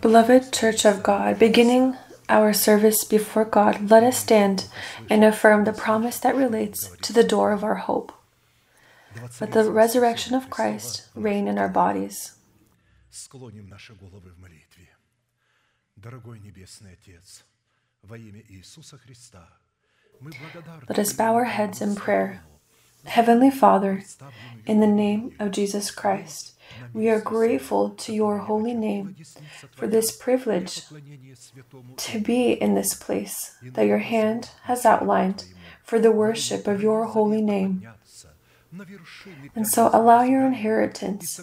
Beloved Church of God, beginning our service before God, let us stand and affirm the promise that relates to the door of our hope. Let the resurrection of Christ reign in our bodies. Let us bow our heads in prayer. Heavenly Father, in the name of Jesus Christ, we are grateful to your holy name for this privilege to be in this place that your hand has outlined for the worship of your holy name. And so allow your inheritance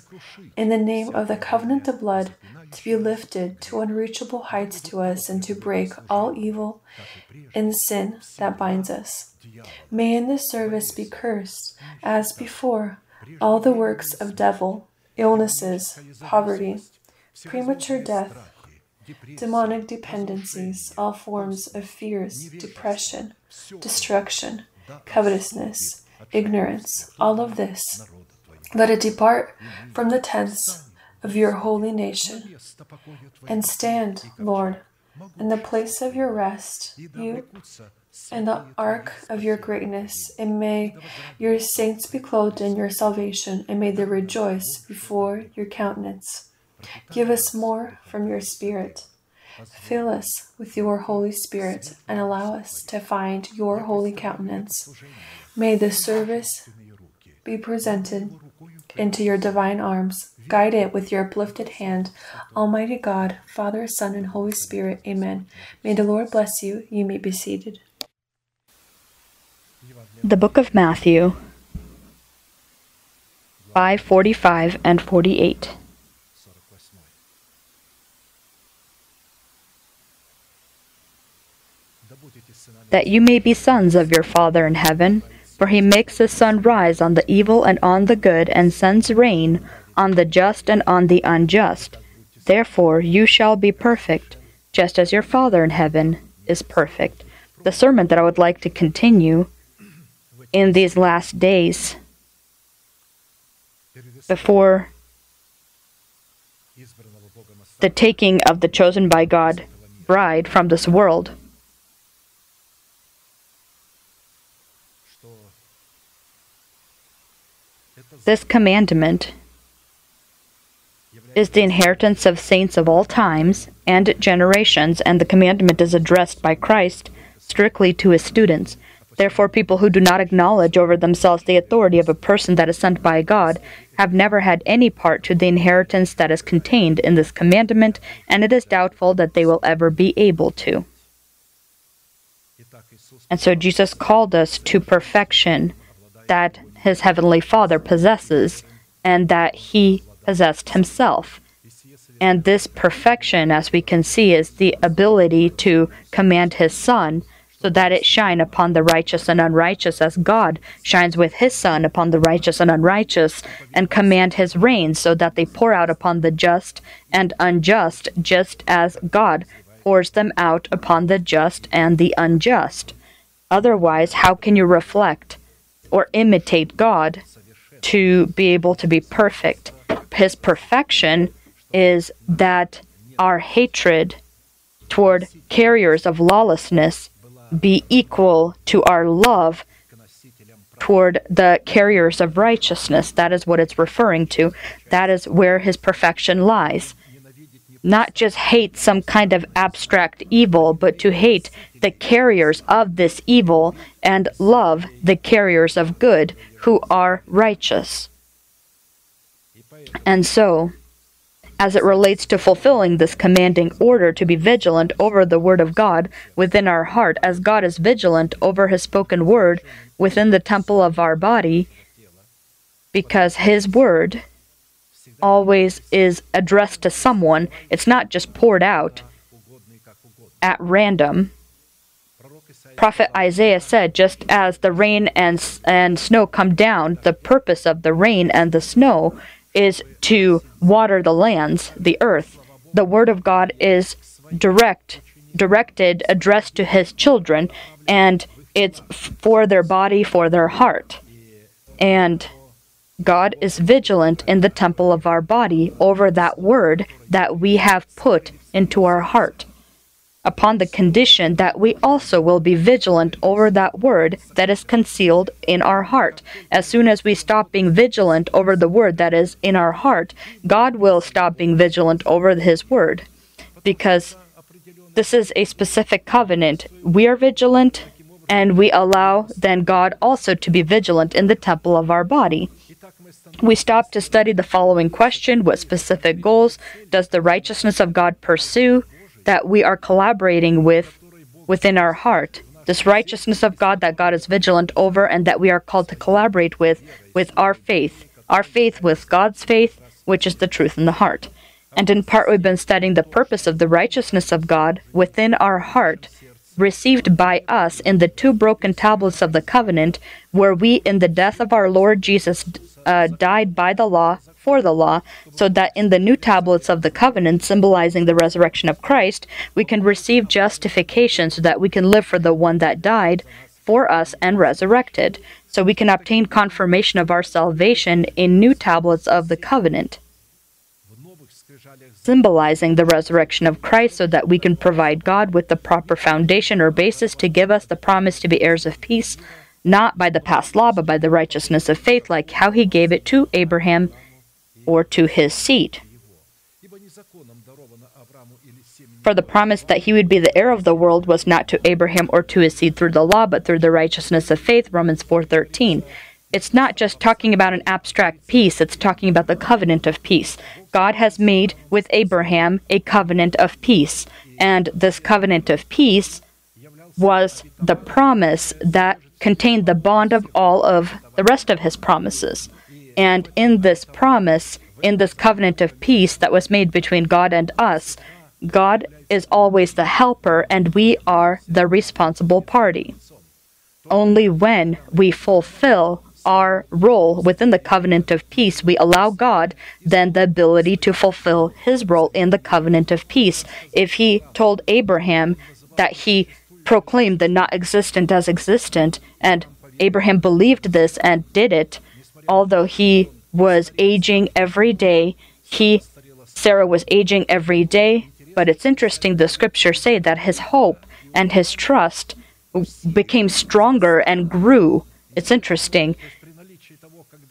in the name of the covenant of blood to be lifted to unreachable heights to us and to break all evil and sin that binds us. May in this service be cursed, as before, all the works of devil, illnesses, poverty, premature death, demonic dependencies, all forms of fears, depression, destruction, covetousness, ignorance, all of this. Let it depart from the tents of your holy nation and stand, Lord, in the place of your rest, you in the ark of your greatness, and may your saints be clothed in your salvation, and may they rejoice before your countenance. Give us more from your Spirit. Fill us with your Holy Spirit, and allow us to find your holy countenance. May the service be presented into your divine arms. Guide it with your uplifted hand. Almighty God, Father, Son, and Holy Spirit. Amen. May the Lord bless you. You may be seated. The Book of Matthew 545 and 48. That you may be sons of your Father in heaven, for he makes the sun rise on the evil and on the good, and sends rain on the just and on the unjust. Therefore you shall be perfect, just as your Father in heaven is perfect. The sermon that I would like to continue in these last days before the taking of the chosen by God bride from this world. This commandment is the inheritance of saints of all times and generations, and the commandment is addressed by Christ strictly to his students. Therefore, people who do not acknowledge over themselves the authority of a person that is sent by God have never had any part to the inheritance that is contained in this commandment, and it is doubtful that they will ever be able to. And so Jesus called us to perfection that his heavenly Father possesses and that he possessed himself. And this perfection, as we can see, is the ability to command his sun so that it shine upon the righteous and unrighteous as God shines with his sun upon the righteous and unrighteous, and command his rain so that they pour out upon the just and unjust, just as God pours them out upon the just and the unjust. Otherwise, how can you reflect or imitate God to be able to be perfect? His perfection is that our hatred toward carriers of lawlessness be equal to our love toward the carriers of righteousness. That is what it's referring to. That is where his perfection lies. Not just hate some kind of abstract evil, but to hate the carriers of this evil and love the carriers of good who are righteous. And so, as it relates to fulfilling this commanding order to be vigilant over the Word of God within our heart, as God is vigilant over His spoken Word within the temple of our body, because His Word always is addressed to someone, it's not just poured out at random. Prophet Isaiah said, just as the rain and, and snow come down, the purpose of the rain and the snow is to water the lands, the earth. The word of God is direct, directed, addressed to his children, and it's for their body, for their heart. And God is vigilant in the temple of our body over that word that we have put into our heart, upon the condition that we also will be vigilant over that word that is concealed in our heart. As soon as we stop being vigilant over the word that is in our heart, God will stop being vigilant over His word. Because this is a specific covenant. We are vigilant, and we allow then God also to be vigilant in the temple of our body. We stop to study the following question What specific goals does the righteousness of God pursue that we are collaborating with within our heart? This righteousness of God that God is vigilant over and that we are called to collaborate with, with our faith. Our faith with God's faith, which is the truth in the heart. And in part, we've been studying the purpose of the righteousness of God within our heart received by us in the two broken tablets of the covenant, where we, in the death of our Lord Jesus, uh, died by the law for the law, so that in the new tablets of the covenant, symbolizing the resurrection of Christ, we can receive justification so that we can live for the one that died for us and resurrected. So we can obtain confirmation of our salvation in new tablets of the covenant symbolizing the resurrection of Christ so that we can provide God with the proper foundation or basis to give us the promise to be heirs of peace, not by the past law, but by the righteousness of faith, like how he gave it to Abraham or to his seed. For the promise that he would be the heir of the world was not to Abraham or to his seed through the law, but through the righteousness of faith, Romans 4:13 it's not just talking about an abstract peace, it's talking about the covenant of peace. God has made with Abraham a covenant of peace, and this covenant of peace was the promise that contained the bond of all of the rest of his promises. And in this promise, in this covenant of peace that was made between God and us, God is always the helper and we are the responsible party. Only when we fulfill our role within the covenant of peace, we allow God then the ability to fulfill his role in the covenant of peace. If he told Abraham that he proclaimed the not existent as existent, and Abraham believed this and did it, although he was aging every day, he Sarah was aging every day, but it's interesting the scriptures say that his hope and his trust became stronger and grew it's interesting.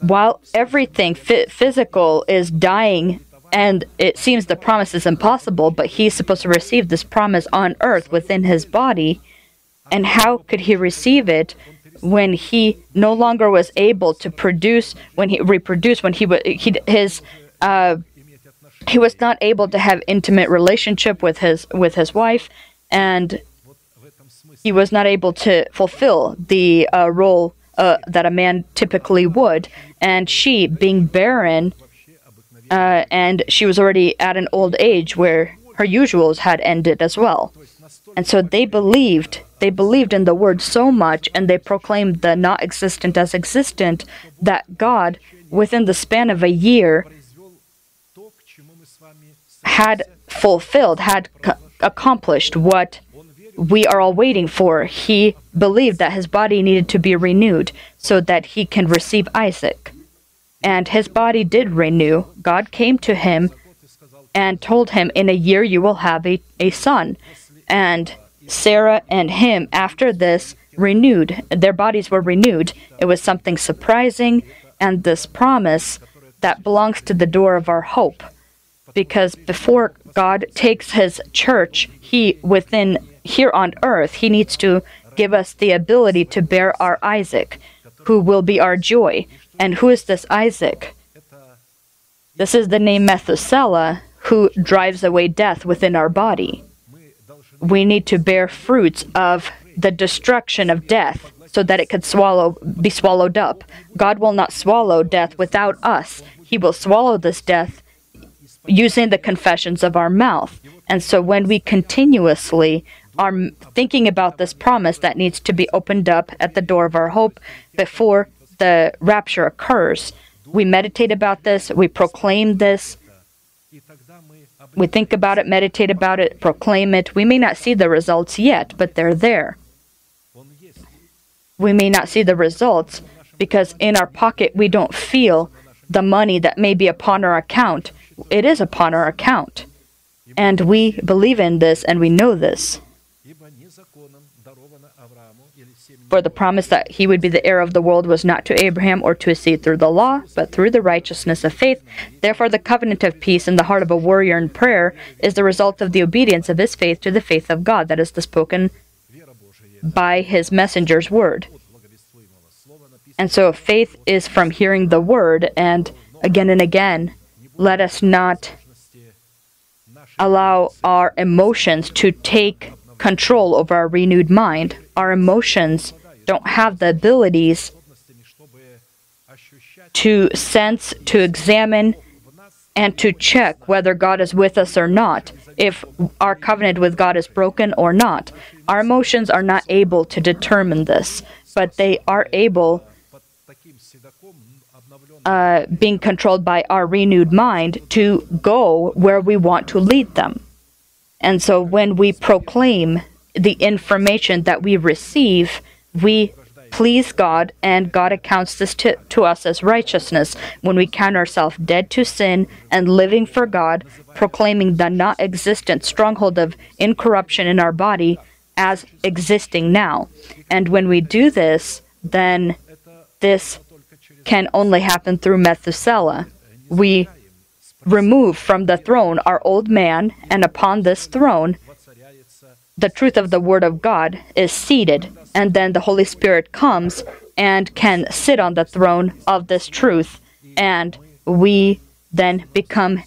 While everything physical is dying, and it seems the promise is impossible, but he's supposed to receive this promise on earth within his body. And how could he receive it when he no longer was able to produce, when he reproduced, when he, he his uh, he was not able to have intimate relationship with his with his wife, and he was not able to fulfill the uh, role uh, that a man typically would. And she, being barren, uh, and she was already at an old age where her usuals had ended as well. And so they believed, they believed in the word so much, and they proclaimed the not existent as existent, that God, within the span of a year, had fulfilled, had accomplished what we are all waiting for. He believed that his body needed to be renewed so that he can receive Isaac. And his body did renew. God came to him and told him, In a year you will have a, a son. And Sarah and him, after this, renewed. Their bodies were renewed. It was something surprising, and this promise that belongs to the door of our hope. Because before God takes his church, he, within here on earth, He needs to give us the ability to bear our Isaac, who will be our joy. And who is this Isaac? This is the name Methuselah, who drives away death within our body. We need to bear fruits of the destruction of death so that it could swallow be swallowed up. God will not swallow death without us. He will swallow this death using the confessions of our mouth. And so when we continuously are thinking about this promise that needs to be opened up at the door of our hope before the rapture occurs. We meditate about this, we proclaim this, we think about it, meditate about it, proclaim it. We may not see the results yet, but they're there. We may not see the results, because in our pocket we don't feel the money that may be upon our account. It is upon our account. And we believe in this and we know this. For the promise that he would be the heir of the world was not to Abraham or to his seed through the law, but through the righteousness of faith. Therefore, the covenant of peace in the heart of a warrior in prayer is the result of the obedience of his faith to the faith of God, that is, the spoken by his messenger's word. And so, faith is from hearing the word, and again and again, let us not allow our emotions to take control over our renewed mind. Our emotions don't have the abilities to sense, to examine, and to check whether God is with us or not, if our covenant with God is broken or not. Our emotions are not able to determine this, but they are able, uh, being controlled by our renewed mind, to go where we want to lead them. And so when we proclaim the information that we receive, we please God, and God accounts this to, to us as righteousness when we count ourselves dead to sin and living for God, proclaiming the not existent stronghold of incorruption in our body as existing now. And when we do this, then this can only happen through Methuselah. We remove from the throne our old man, and upon this throne, the truth of the Word of God is seated. And then the Holy Spirit comes and can sit on the throne of this truth. And we then become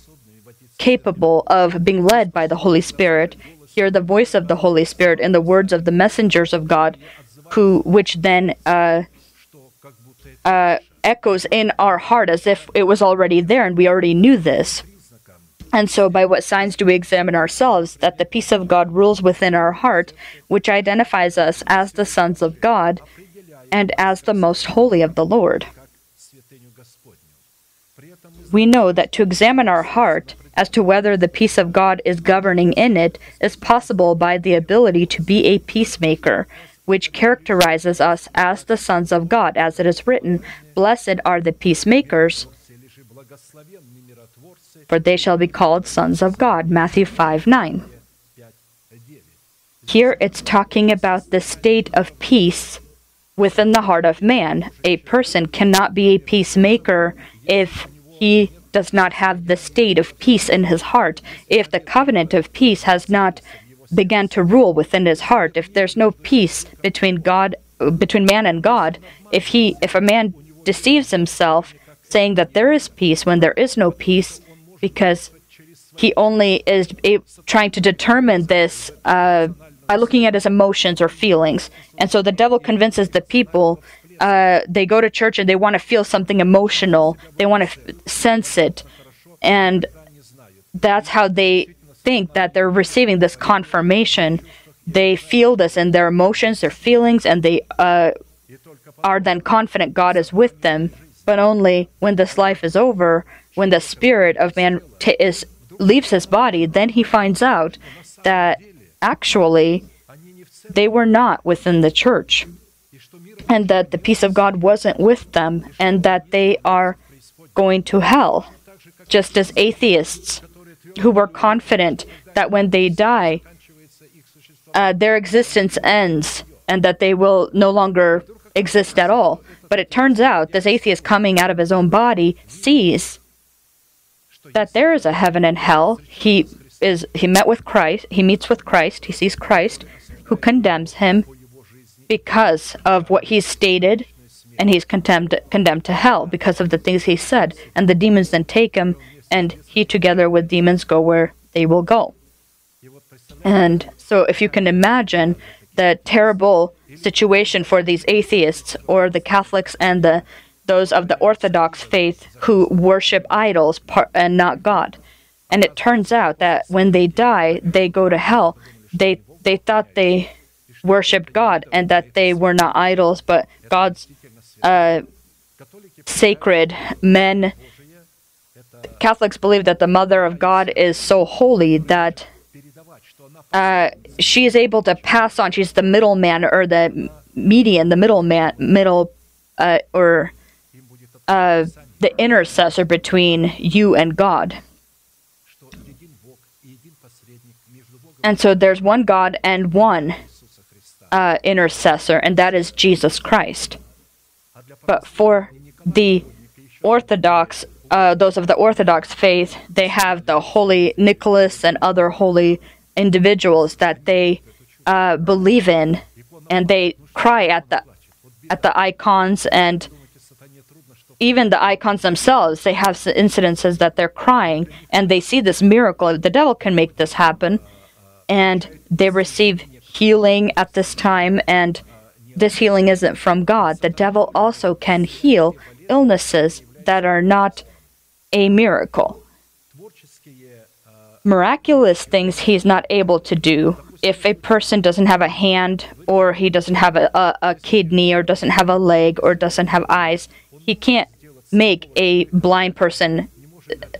capable of being led by the Holy Spirit, hear the voice of the Holy Spirit in the words of the messengers of God, who which then uh, uh, echoes in our heart as if it was already there and we already knew this. And so, by what signs do we examine ourselves that the peace of God rules within our heart, which identifies us as the sons of God and as the most holy of the Lord? We know that to examine our heart as to whether the peace of God is governing in it is possible by the ability to be a peacemaker, which characterizes us as the sons of God, as it is written, Blessed are the peacemakers, for they shall be called sons of God. Matthew 5 9. Here it's talking about the state of peace within the heart of man. A person cannot be a peacemaker if he does not have the state of peace in his heart, if the covenant of peace has not begun to rule within his heart, if there's no peace between God between man and God, if he if a man deceives himself saying that there is peace when there is no peace because he only is trying to determine this uh, by looking at his emotions or feelings. And so the devil convinces the people. Uh, they go to church and they want to feel something emotional. They want to sense it, and that's how they think that they're receiving this confirmation. They feel this in their emotions, their feelings, and they uh, are then confident God is with them. But only when this life is over, when the spirit of man t- is leaves his body, then he finds out that actually they were not within the church, and that the peace of God wasn't with them, and that they are going to hell, just as atheists who were confident that when they die, uh, their existence ends and that they will no longer exist at all. But it turns out this atheist coming out of his own body sees that there is a heaven and hell. He is he met with Christ, he meets with Christ, he sees Christ who condemns him because of what he's stated and he's condemned condemned to hell because of the things he said and the demons then take him and he together with demons go where they will go. And so if you can imagine the terrible situation for these atheists or the Catholics and the those of the Orthodox faith who worship idols par- and not God. And it turns out that when they die, they go to hell. They they thought they worshipped God and that they were not idols, but God's uh, sacred men. Catholics believe that the Mother of God is so holy that uh, she is able to pass on. She's the middleman or the median, the middleman, middle, uh, or uh, the intercessor between you and God. And so there's one God and one uh, intercessor, and that is Jesus Christ. But for the Orthodox uh, those of the Orthodox faith, they have the Holy Nicholas and other holy individuals that they uh, believe in, and they cry at the at the icons and even the icons themselves. They have incidences that they're crying, and they see this miracle. The devil can make this happen, and they receive healing at this time. And this healing isn't from God. The devil also can heal illnesses that are not a miracle. Miraculous things he's not able to do. If a person doesn't have a hand, or he doesn't have a, a, a kidney, or doesn't have a leg, or doesn't have eyes, he can't make a blind person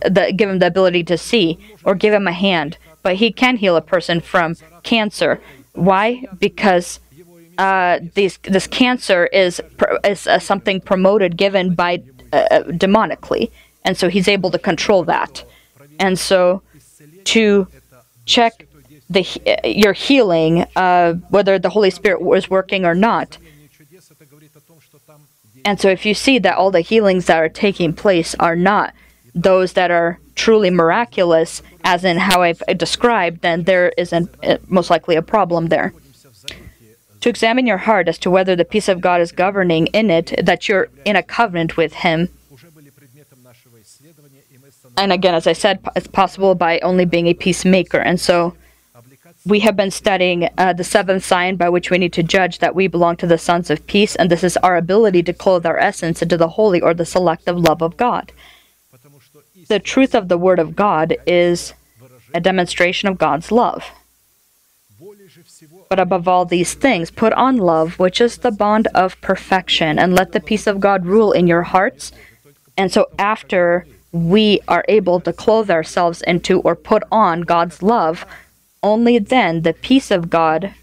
uh, the, give him the ability to see or give him a hand, but he can heal a person from cancer. Why? Because uh, these, this cancer is is uh, something promoted, given by uh, demonically. And so he's able to control that. And so to check the, uh, your healing, uh, whether the Holy Spirit was working or not. And so if you see that all the healings that are taking place are not those that are truly miraculous, as in how I've described, then there is an, uh, most likely a problem there. To examine your heart as to whether the peace of God is governing in it, that you're in a covenant with Him, and again, as I said, it's possible by only being a peacemaker. And so we have been studying uh, the seventh sign by which we need to judge that we belong to the sons of peace, and this is our ability to clothe our essence into the holy or the selective love of God. The truth of the Word of God is a demonstration of God's love. But above all these things, put on love, which is the bond of perfection, and let the peace of God rule in your hearts. And so, after we are able to clothe ourselves into or put on God's love, only then the peace of God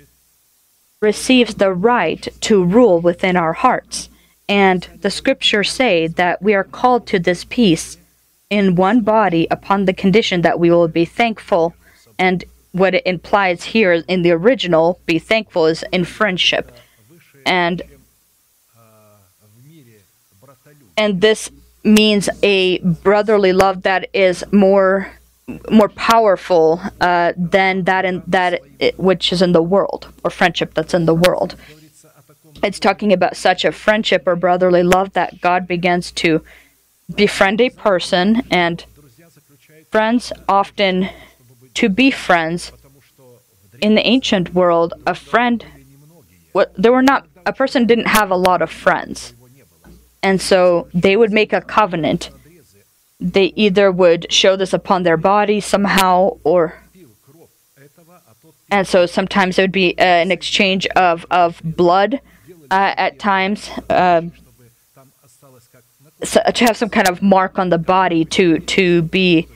receives the right to rule within our hearts. And the scriptures say that we are called to this peace in one body upon the condition that we will be thankful. And what it implies here in the original, be thankful, is in friendship. And and this means a brotherly love that is more more powerful uh, than that in that it, which is in the world or friendship that's in the world. It's talking about such a friendship or brotherly love that God begins to befriend a person and friends often to be friends in the ancient world a friend there were not a person didn't have a lot of friends and so they would make a covenant. They either would show this upon their body somehow or. And so sometimes it would be uh, an exchange of, of blood uh, at times. Um, so to have some kind of mark on the body to to be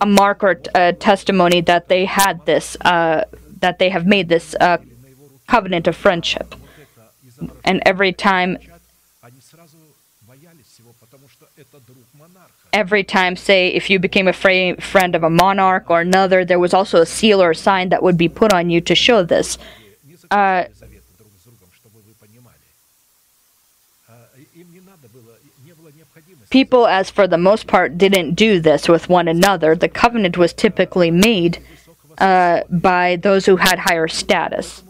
a mark or a testimony that they had this uh, that they have made this uh, covenant of friendship and every time every time, say, if you became a friend of a monarch or another, there was also a seal or a sign that would be put on you to show this. Uh, people, as for the most part, didn't do this with one another. The covenant was typically made uh, by those who had higher status.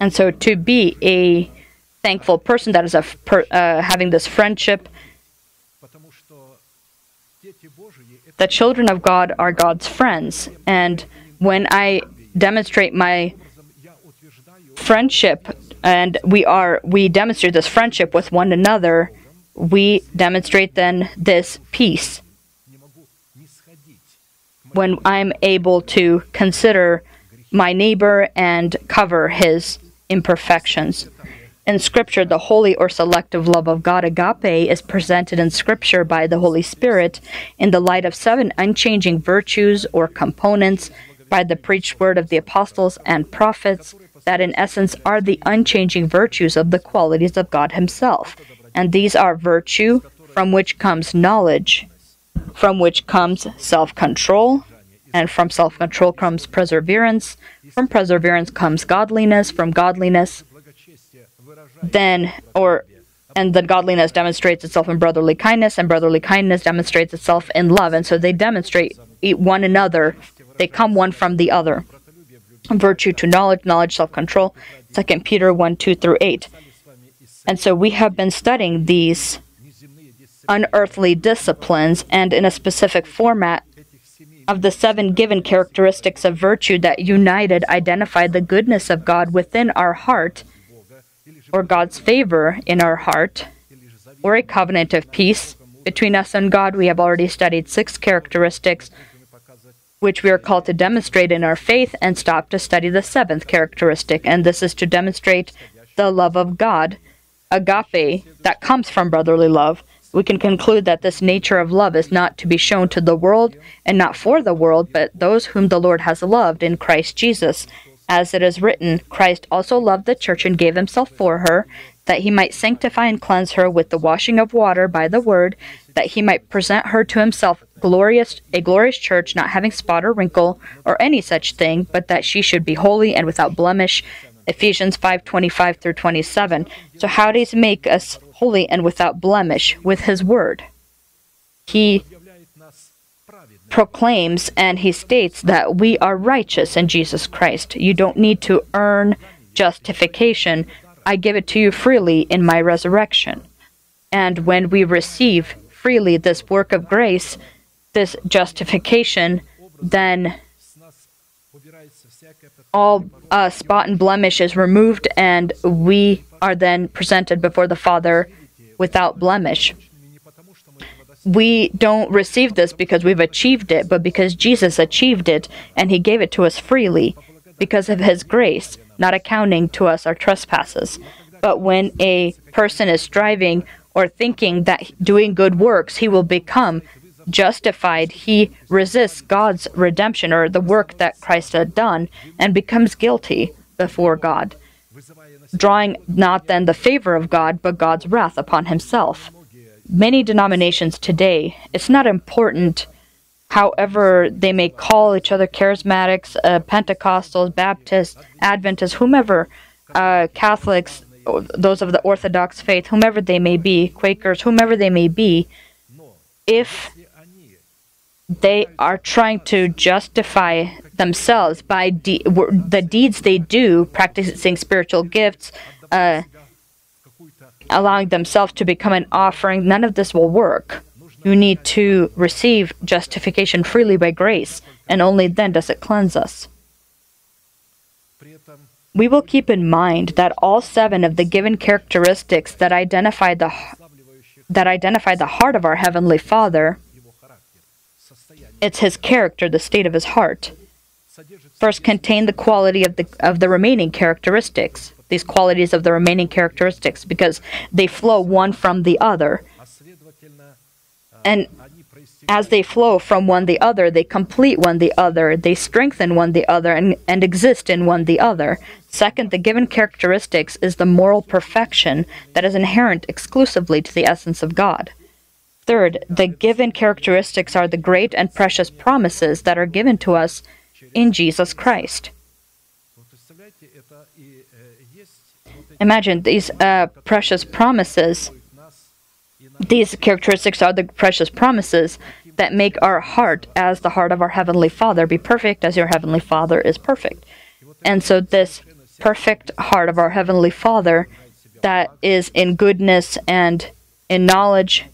And so to be a thankful person that is per, uh, having this friendship, the children of God are God's friends. And when I demonstrate my friendship and we are we demonstrate this friendship with one another, we demonstrate then this peace. When I'm able to consider my neighbor and cover his imperfections in scripture the holy or selective love of god agape is presented in scripture by the holy spirit in the light of seven unchanging virtues or components by the preached word of the apostles and prophets that in essence are the unchanging virtues of the qualities of God Himself. And these are virtue, from which comes knowledge, from which comes self control, and from self control comes perseverance, from perseverance comes godliness, from godliness, then, or and then godliness demonstrates itself in brotherly kindness, and brotherly kindness demonstrates itself in love. And so they demonstrate one another, they come one from the other. Virtue to knowledge, knowledge, self control. 2 Peter 1 2 through 8. And so we have been studying these unearthly disciplines and in a specific format of the seven given characteristics of virtue that united identify the goodness of God within our heart or God's favor in our heart, or a covenant of peace between us and God. We have already studied six characteristics which we are called to demonstrate in our faith and stop to study the seventh characteristic, and this is to demonstrate the love of God, agape, that comes from brotherly love. We can conclude that this nature of love is not to be shown to the world and not for the world, but those whom the Lord has loved in Christ Jesus. As it is written, Christ also loved the church and gave himself for her, that he might sanctify and cleanse her with the washing of water by the word, that he might present her to himself glorious a glorious church, not having spot or wrinkle or any such thing, but that she should be holy and without blemish. Ephesians 5:25 through 27. So how does he make us holy and without blemish with his word? He proclaims and he states that we are righteous in Jesus Christ. You don't need to earn justification. I give it to you freely in my resurrection. And when we receive freely this work of grace, this justification, then all uh, spot and blemish is removed, and we are then presented before the Father without blemish we don't receive this because we've achieved it, but because Jesus achieved it and he gave it to us freely because of his grace, not accounting to us our trespasses. But when a person is striving or thinking that doing good works he will become justified, he resists God's redemption or the work that Christ had done and becomes guilty before God, drawing not then the favor of God, but God's wrath upon himself. Many denominations today, it's not important however they may call each other charismatics, uh, Pentecostals, Baptists, Adventists, whomever, uh, Catholics, those of the Orthodox faith, whomever they may be, Quakers, whomever they may be, if they are trying to justify themselves by de- the deeds they do, practicing spiritual gifts, uh, allowing themselves to become an offering, none of this will work. You need to receive justification freely by grace, and only then does it cleanse us. We will keep in mind that all seven of the given characteristics that identify the that identify the heart of our heavenly Father, it's his character, the state of his heart, first contain the quality of the of the remaining characteristics these qualities of the remaining characteristics because they flow one from the other. And as they flow from one the other, they complete one the other, they strengthen one the other, and, and exist in one the other. Second, the given characteristics is the moral perfection that is inherent exclusively to the essence of God. Third, the given characteristics are the great and precious promises that are given to us in Jesus Christ. Imagine these uh, precious promises. These characteristics are the precious promises that make our heart as the heart of our Heavenly Father be perfect as your Heavenly Father is perfect. And so, this perfect heart of our Heavenly Father that is in goodness and in knowledge,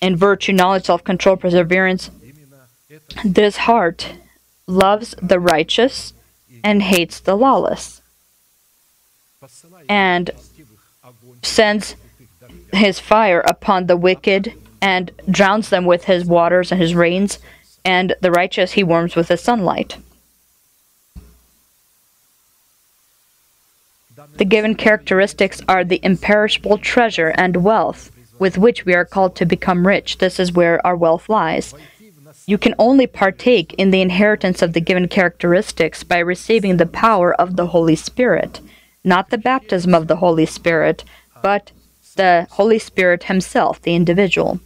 in virtue, knowledge, self control, perseverance, this heart loves the righteous and hates the lawless and sends his fire upon the wicked and drowns them with his waters and his rains, and the righteous he warms with his sunlight. The given characteristics are the imperishable treasure and wealth with which we are called to become rich. This is where our wealth lies. You can only partake in the inheritance of the given characteristics by receiving the power of the Holy Spirit, not the baptism of the Holy Spirit, but the Holy Spirit Himself, the individual.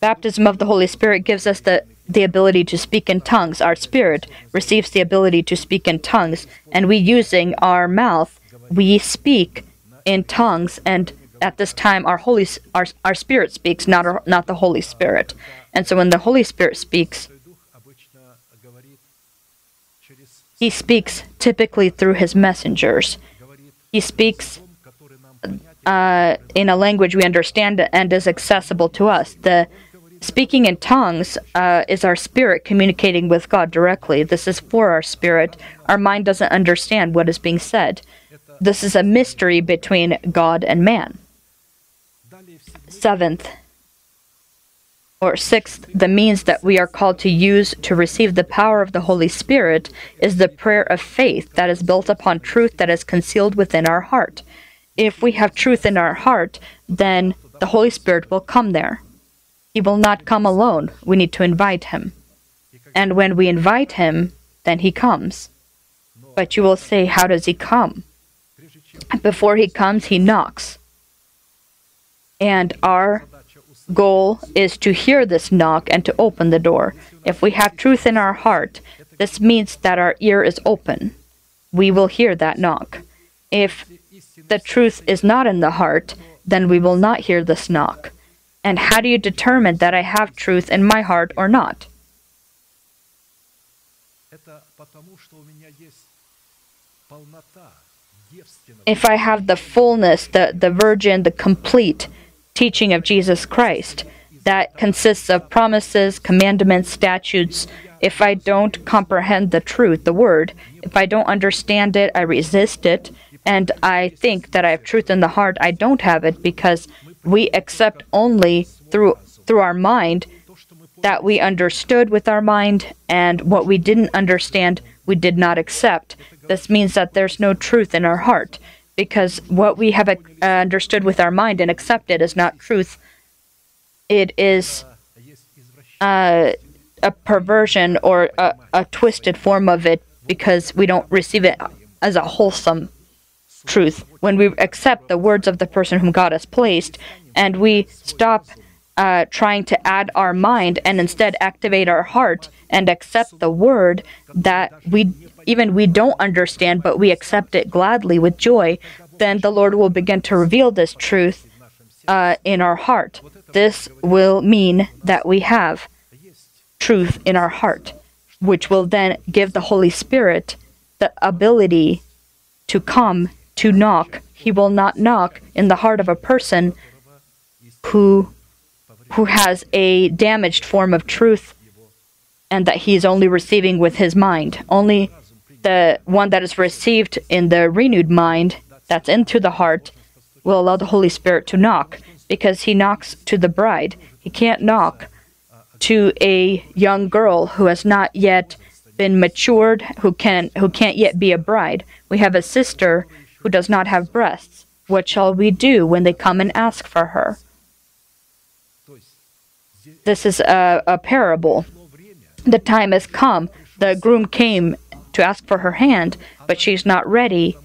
Baptism of the Holy Spirit gives us the, the ability to speak in tongues. Our spirit receives the ability to speak in tongues, and we, using our mouth, we speak in tongues, and at this time, our Holy our, our Spirit speaks, not our, not the Holy Spirit. And so, when the Holy Spirit speaks, he speaks typically through his messengers. He speaks uh, in a language we understand and is accessible to us. The Speaking in tongues uh, is our spirit communicating with God directly. This is for our spirit. Our mind doesn't understand what is being said. This is a mystery between God and man. Seventh, or sixth, the means that we are called to use to receive the power of the Holy Spirit is the prayer of faith that is built upon truth that is concealed within our heart. If we have truth in our heart, then the Holy Spirit will come there. He will not come alone. We need to invite him. And when we invite him, then he comes. But you will say, How does he come? Before he comes, he knocks. And our goal is to hear this knock and to open the door. If we have truth in our heart, this means that our ear is open. We will hear that knock. If the truth is not in the heart, then we will not hear this knock. And how do you determine that I have truth in my heart or not? If I have the fullness, the, the virgin, the complete teaching of Jesus Christ, that consists of promises, commandments, statutes, if I don't comprehend the truth, the word, if I don't understand it, I resist it, and I think that I have truth in the heart, I don't have it because we accept only through through our mind that we understood with our mind and what we didn't understand we did not accept. This means that there's no truth in our heart because what we have uh, understood with our mind and accepted is not truth it is uh, a perversion or a, a twisted form of it because we don't receive it as a wholesome truth, when we accept the words of the person whom God has placed, and we stop uh, trying to add our mind and instead activate our heart and accept the word that we even we don't understand, but we accept it gladly with joy, then the Lord will begin to reveal this truth uh, in our heart. This will mean that we have truth in our heart, which will then give the Holy Spirit the ability to come to knock. He will not knock in the heart of a person who who has a damaged form of truth and that he is only receiving with his mind. Only the one that is received in the renewed mind that's into the heart will allow the Holy Spirit to knock because he knocks to the bride. He can't knock to a young girl who has not yet been matured, who can who can't yet be a bride. We have a sister who does not have breasts? What shall we do when they come and ask for her? This is a, a parable. The time has come. The groom came to ask for her hand, but she's not ready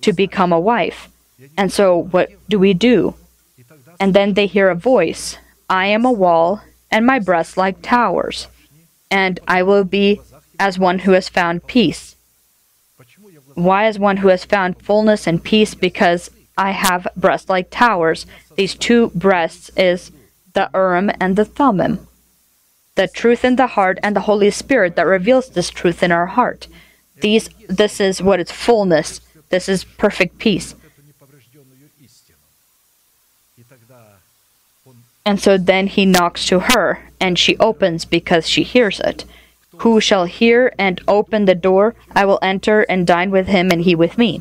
to become a wife. And so, what do we do? And then they hear a voice I am a wall, and my breasts like towers, and I will be as one who has found peace. Why is one who has found fullness and peace? Because I have breasts like towers. These two breasts is the Urim and the Thummim. The truth in the heart and the Holy Spirit that reveals this truth in our heart. These this is what its fullness. This is perfect peace. And so then he knocks to her, and she opens because she hears it. Who shall hear and open the door, I will enter and dine with him and he with me.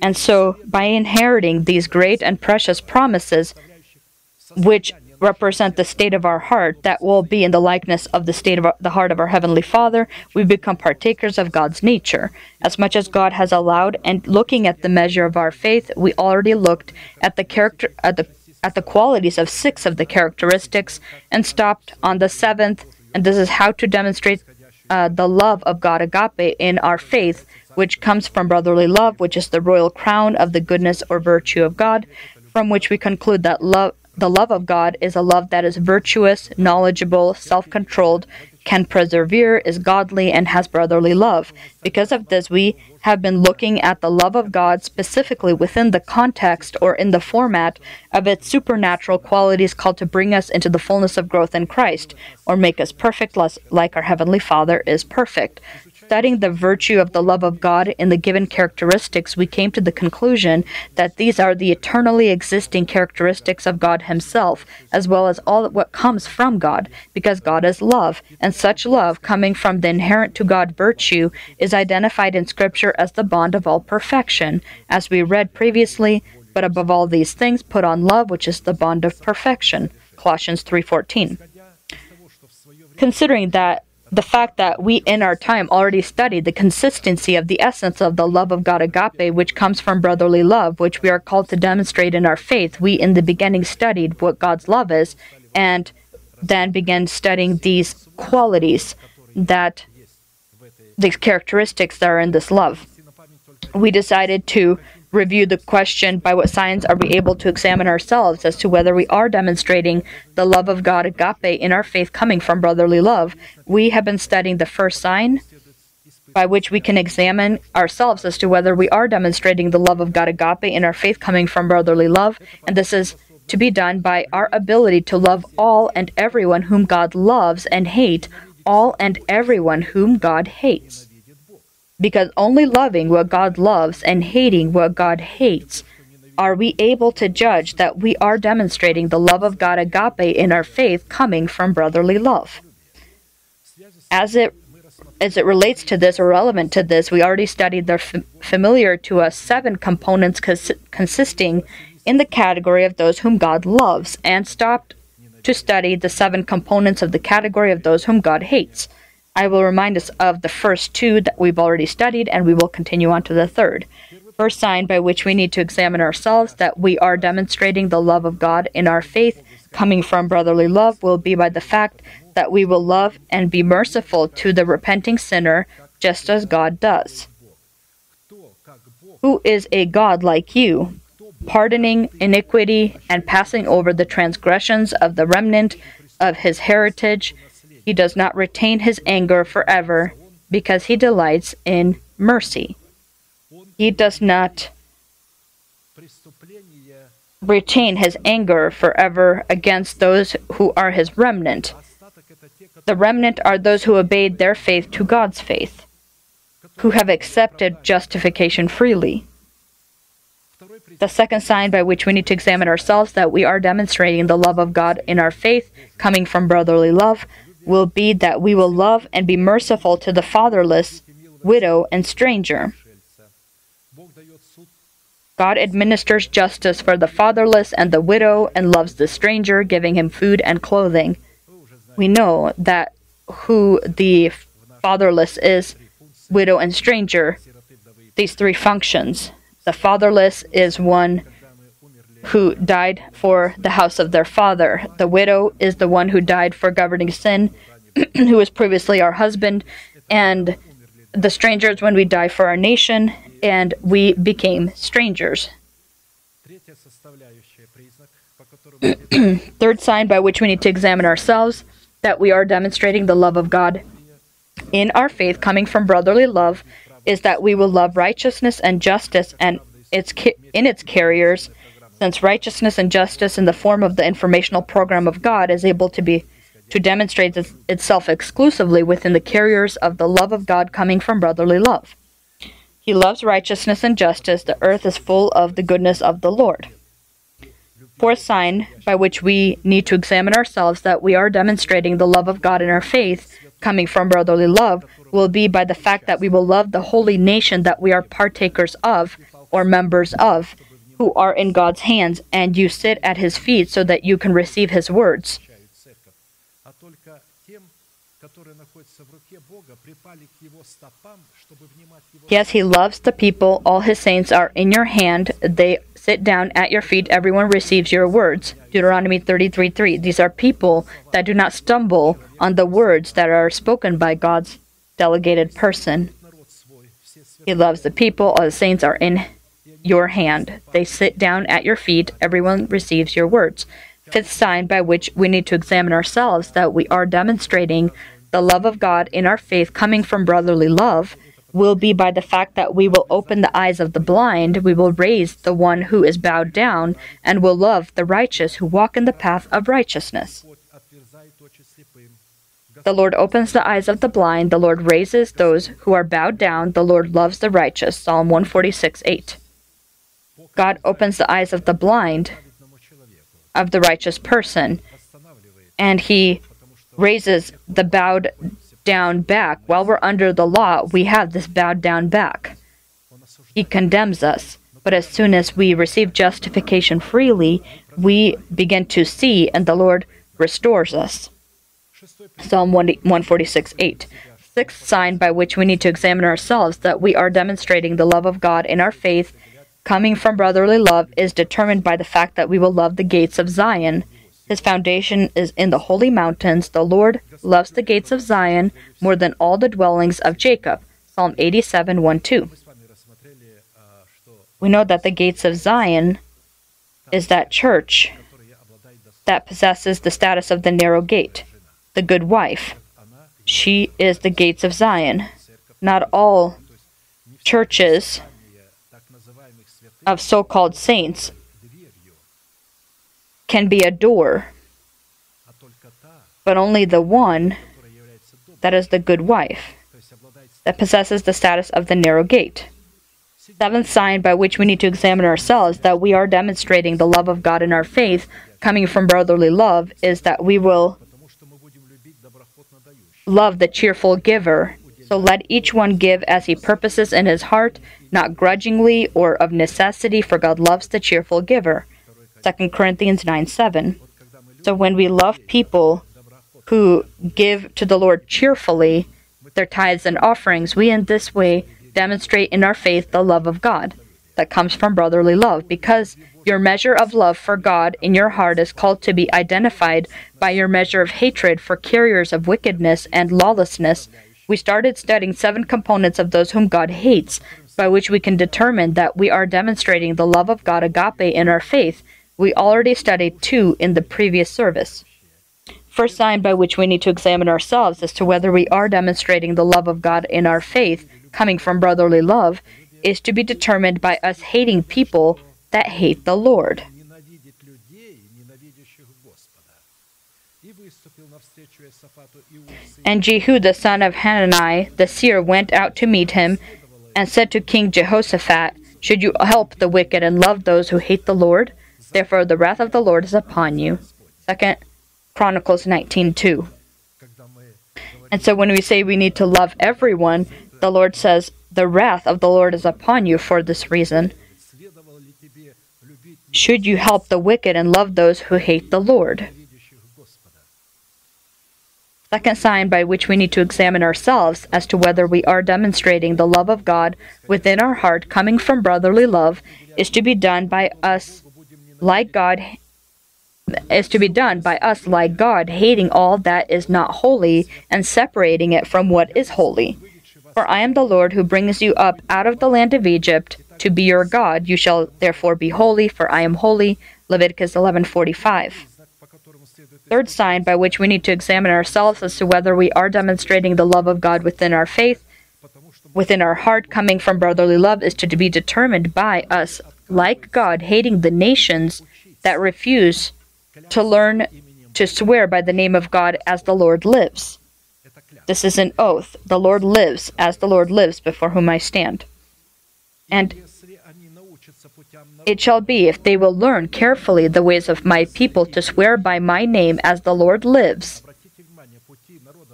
And so, by inheriting these great and precious promises, which represent the state of our heart that will be in the likeness of the state of our, the heart of our heavenly father. We become partakers of god's nature. As much as god has allowed and looking at the measure of our faith we already looked at the character at the at the qualities of six of the characteristics and stopped on the seventh. And this is how to demonstrate uh, the love of God, agape, in our faith, which comes from brotherly love, which is the royal crown of the goodness or virtue of God, from which we conclude that love, the love of God is a love that is virtuous, knowledgeable, self controlled, can persevere, is godly, and has brotherly love. Because of this, we have been looking at the love of God specifically within the context or in the format of its supernatural qualities called to bring us into the fullness of growth in Christ, or make us perfect, like our Heavenly Father is perfect studying the virtue of the love of God in the given characteristics, we came to the conclusion that these are the eternally existing characteristics of God Himself, as well as all what comes from God, because God is love, and such love, coming from the inherent to God virtue, is identified in Scripture as the bond of all perfection. As we read previously, but above all these things, put on love, which is the bond of perfection. Colossians 3:14. Considering that the fact that we in our time already studied the consistency of the essence of the love of God agape, which comes from brotherly love, which we are called to demonstrate in our faith. We in the beginning studied what God's love is and then began studying these qualities that these characteristics that are in this love. We decided to review the question by what signs are we able to examine ourselves as to whether we are demonstrating the love of God agape in our faith coming from brotherly love. We have been studying the first sign by which we can examine ourselves as to whether we are demonstrating the love of God agape in our faith coming from brotherly love, and this is to be done by our ability to love all and everyone whom God loves and hate all and everyone whom God hates because only loving what God loves and hating what God hates are we able to judge that we are demonstrating the love of God agape in our faith coming from brotherly love. As it as it relates to this or relevant to this, we already studied the f- familiar to us seven components cons- consisting in the category of those whom God loves and stopped to study the seven components of the category of those whom God hates. I will remind us of the first two that we've already studied, and we will continue on to the third. First sign by which we need to examine ourselves that we are demonstrating the love of God in our faith coming from brotherly love will be by the fact that we will love and be merciful to the repenting sinner just as God does. Who is a God like you, pardoning iniquity and passing over the transgressions of the remnant of his heritage? He does not retain his anger forever because he delights in mercy. He does not retain his anger forever against those who are his remnant. The remnant are those who obeyed their faith to God's faith, who have accepted justification freely. The second sign by which we need to examine ourselves that we are demonstrating the love of God in our faith, coming from brotherly love, will be that we will love and be merciful to the fatherless, widow, and stranger. God administers justice for the fatherless and the widow and loves the stranger, giving him food and clothing. We know that who the fatherless is, widow, and stranger, these three functions. The fatherless is one who died for the house of their father. The widow is the one who died for governing sin, who was previously our husband. And the strangers when we die for our nation, and we became strangers. Third sign by which we need to examine ourselves that we are demonstrating the love of God in our faith coming from brotherly love is that we will love righteousness and justice and its in its carriers since righteousness and justice in the form of the informational program of God is able to be to demonstrate itself exclusively within the carriers of the love of God coming from brotherly love. He loves righteousness and justice. The earth is full of the goodness of the Lord. Fourth sign by which we need to examine ourselves that we are demonstrating the love of God in our faith coming from brotherly love will be by the fact that we will love the holy nation that we are partakers of or members of who are in God's hands, and you sit at his feet so that you can receive his words. Yes, he loves the people. All his saints are in your hand. They sit down at your feet, everyone receives your words. Deuteronomy 33 3. These are people that do not stumble on the words that are spoken by God's delegated person. He loves the people, all the saints are in your hand. They sit down at your feet, everyone receives your words. Fifth sign by which we need to examine ourselves that we are demonstrating the love of God in our faith coming from brotherly love will be by the fact that we will open the eyes of the blind, we will raise the one who is bowed down, and will love the righteous who walk in the path of righteousness. The Lord opens the eyes of the blind, the Lord raises those who are bowed down, the Lord loves the righteous. Psalm 146 8. God opens the eyes of the blind, of the righteous person, and he raises the bowed down back. While we're under the law, we have this bowed down back. He condemns us. But as soon as we receive justification freely, we begin to see, and the Lord restores us. Psalm 146 8. Sixth sign by which we need to examine ourselves that we are demonstrating the love of God in our faith coming from brotherly love is determined by the fact that we will love the gates of Zion. His foundation is in the holy mountains. The Lord loves the gates of Zion more than all the dwellings of Jacob. Psalm 87 1 2. We know that the gates of Zion is that church that possesses the status of the narrow gate, the good wife. She is the gates of Zion. Not all churches of so called saints can be a door, but only the one that is the good wife, that possesses the status of the narrow gate. Seventh sign by which we need to examine ourselves that we are demonstrating the love of God in our faith coming from brotherly love is that we will love the cheerful giver. So let each one give as he purposes in his heart, not grudgingly or of necessity, for God loves the cheerful giver. 2 Corinthians 9 7. So when we love people who give to the Lord cheerfully their tithes and offerings, we in this way demonstrate in our faith the love of God that comes from brotherly love, because your measure of love for God in your heart is called to be identified by your measure of hatred for carriers of wickedness and lawlessness. We started studying seven components of those whom God hates, by which we can determine that we are demonstrating the love of God agape in our faith. We already studied two in the previous service. First sign by which we need to examine ourselves as to whether we are demonstrating the love of God in our faith, coming from brotherly love, is to be determined by us hating people that hate the Lord. And Jehu the son of Hanani the seer went out to meet him, and said to King Jehoshaphat, Should you help the wicked and love those who hate the Lord? Therefore the wrath of the Lord is upon you. Second Chronicles 19:2. And so when we say we need to love everyone, the Lord says, The wrath of the Lord is upon you for this reason. Should you help the wicked and love those who hate the Lord? Second sign by which we need to examine ourselves as to whether we are demonstrating the love of God within our heart coming from brotherly love is to be done by us like God is to be done by us like God hating all that is not holy and separating it from what is holy. For I am the Lord who brings you up out of the land of Egypt to be your God. You shall therefore be holy, for I am holy. Leviticus 11:45. Third sign by which we need to examine ourselves as to whether we are demonstrating the love of God within our faith, within our heart, coming from brotherly love, is to be determined by us, like God, hating the nations that refuse to learn to swear by the name of God as the Lord lives. This is an oath. The Lord lives as the Lord lives before whom I stand. And it shall be, if they will learn carefully the ways of my people to swear by my name as the Lord lives,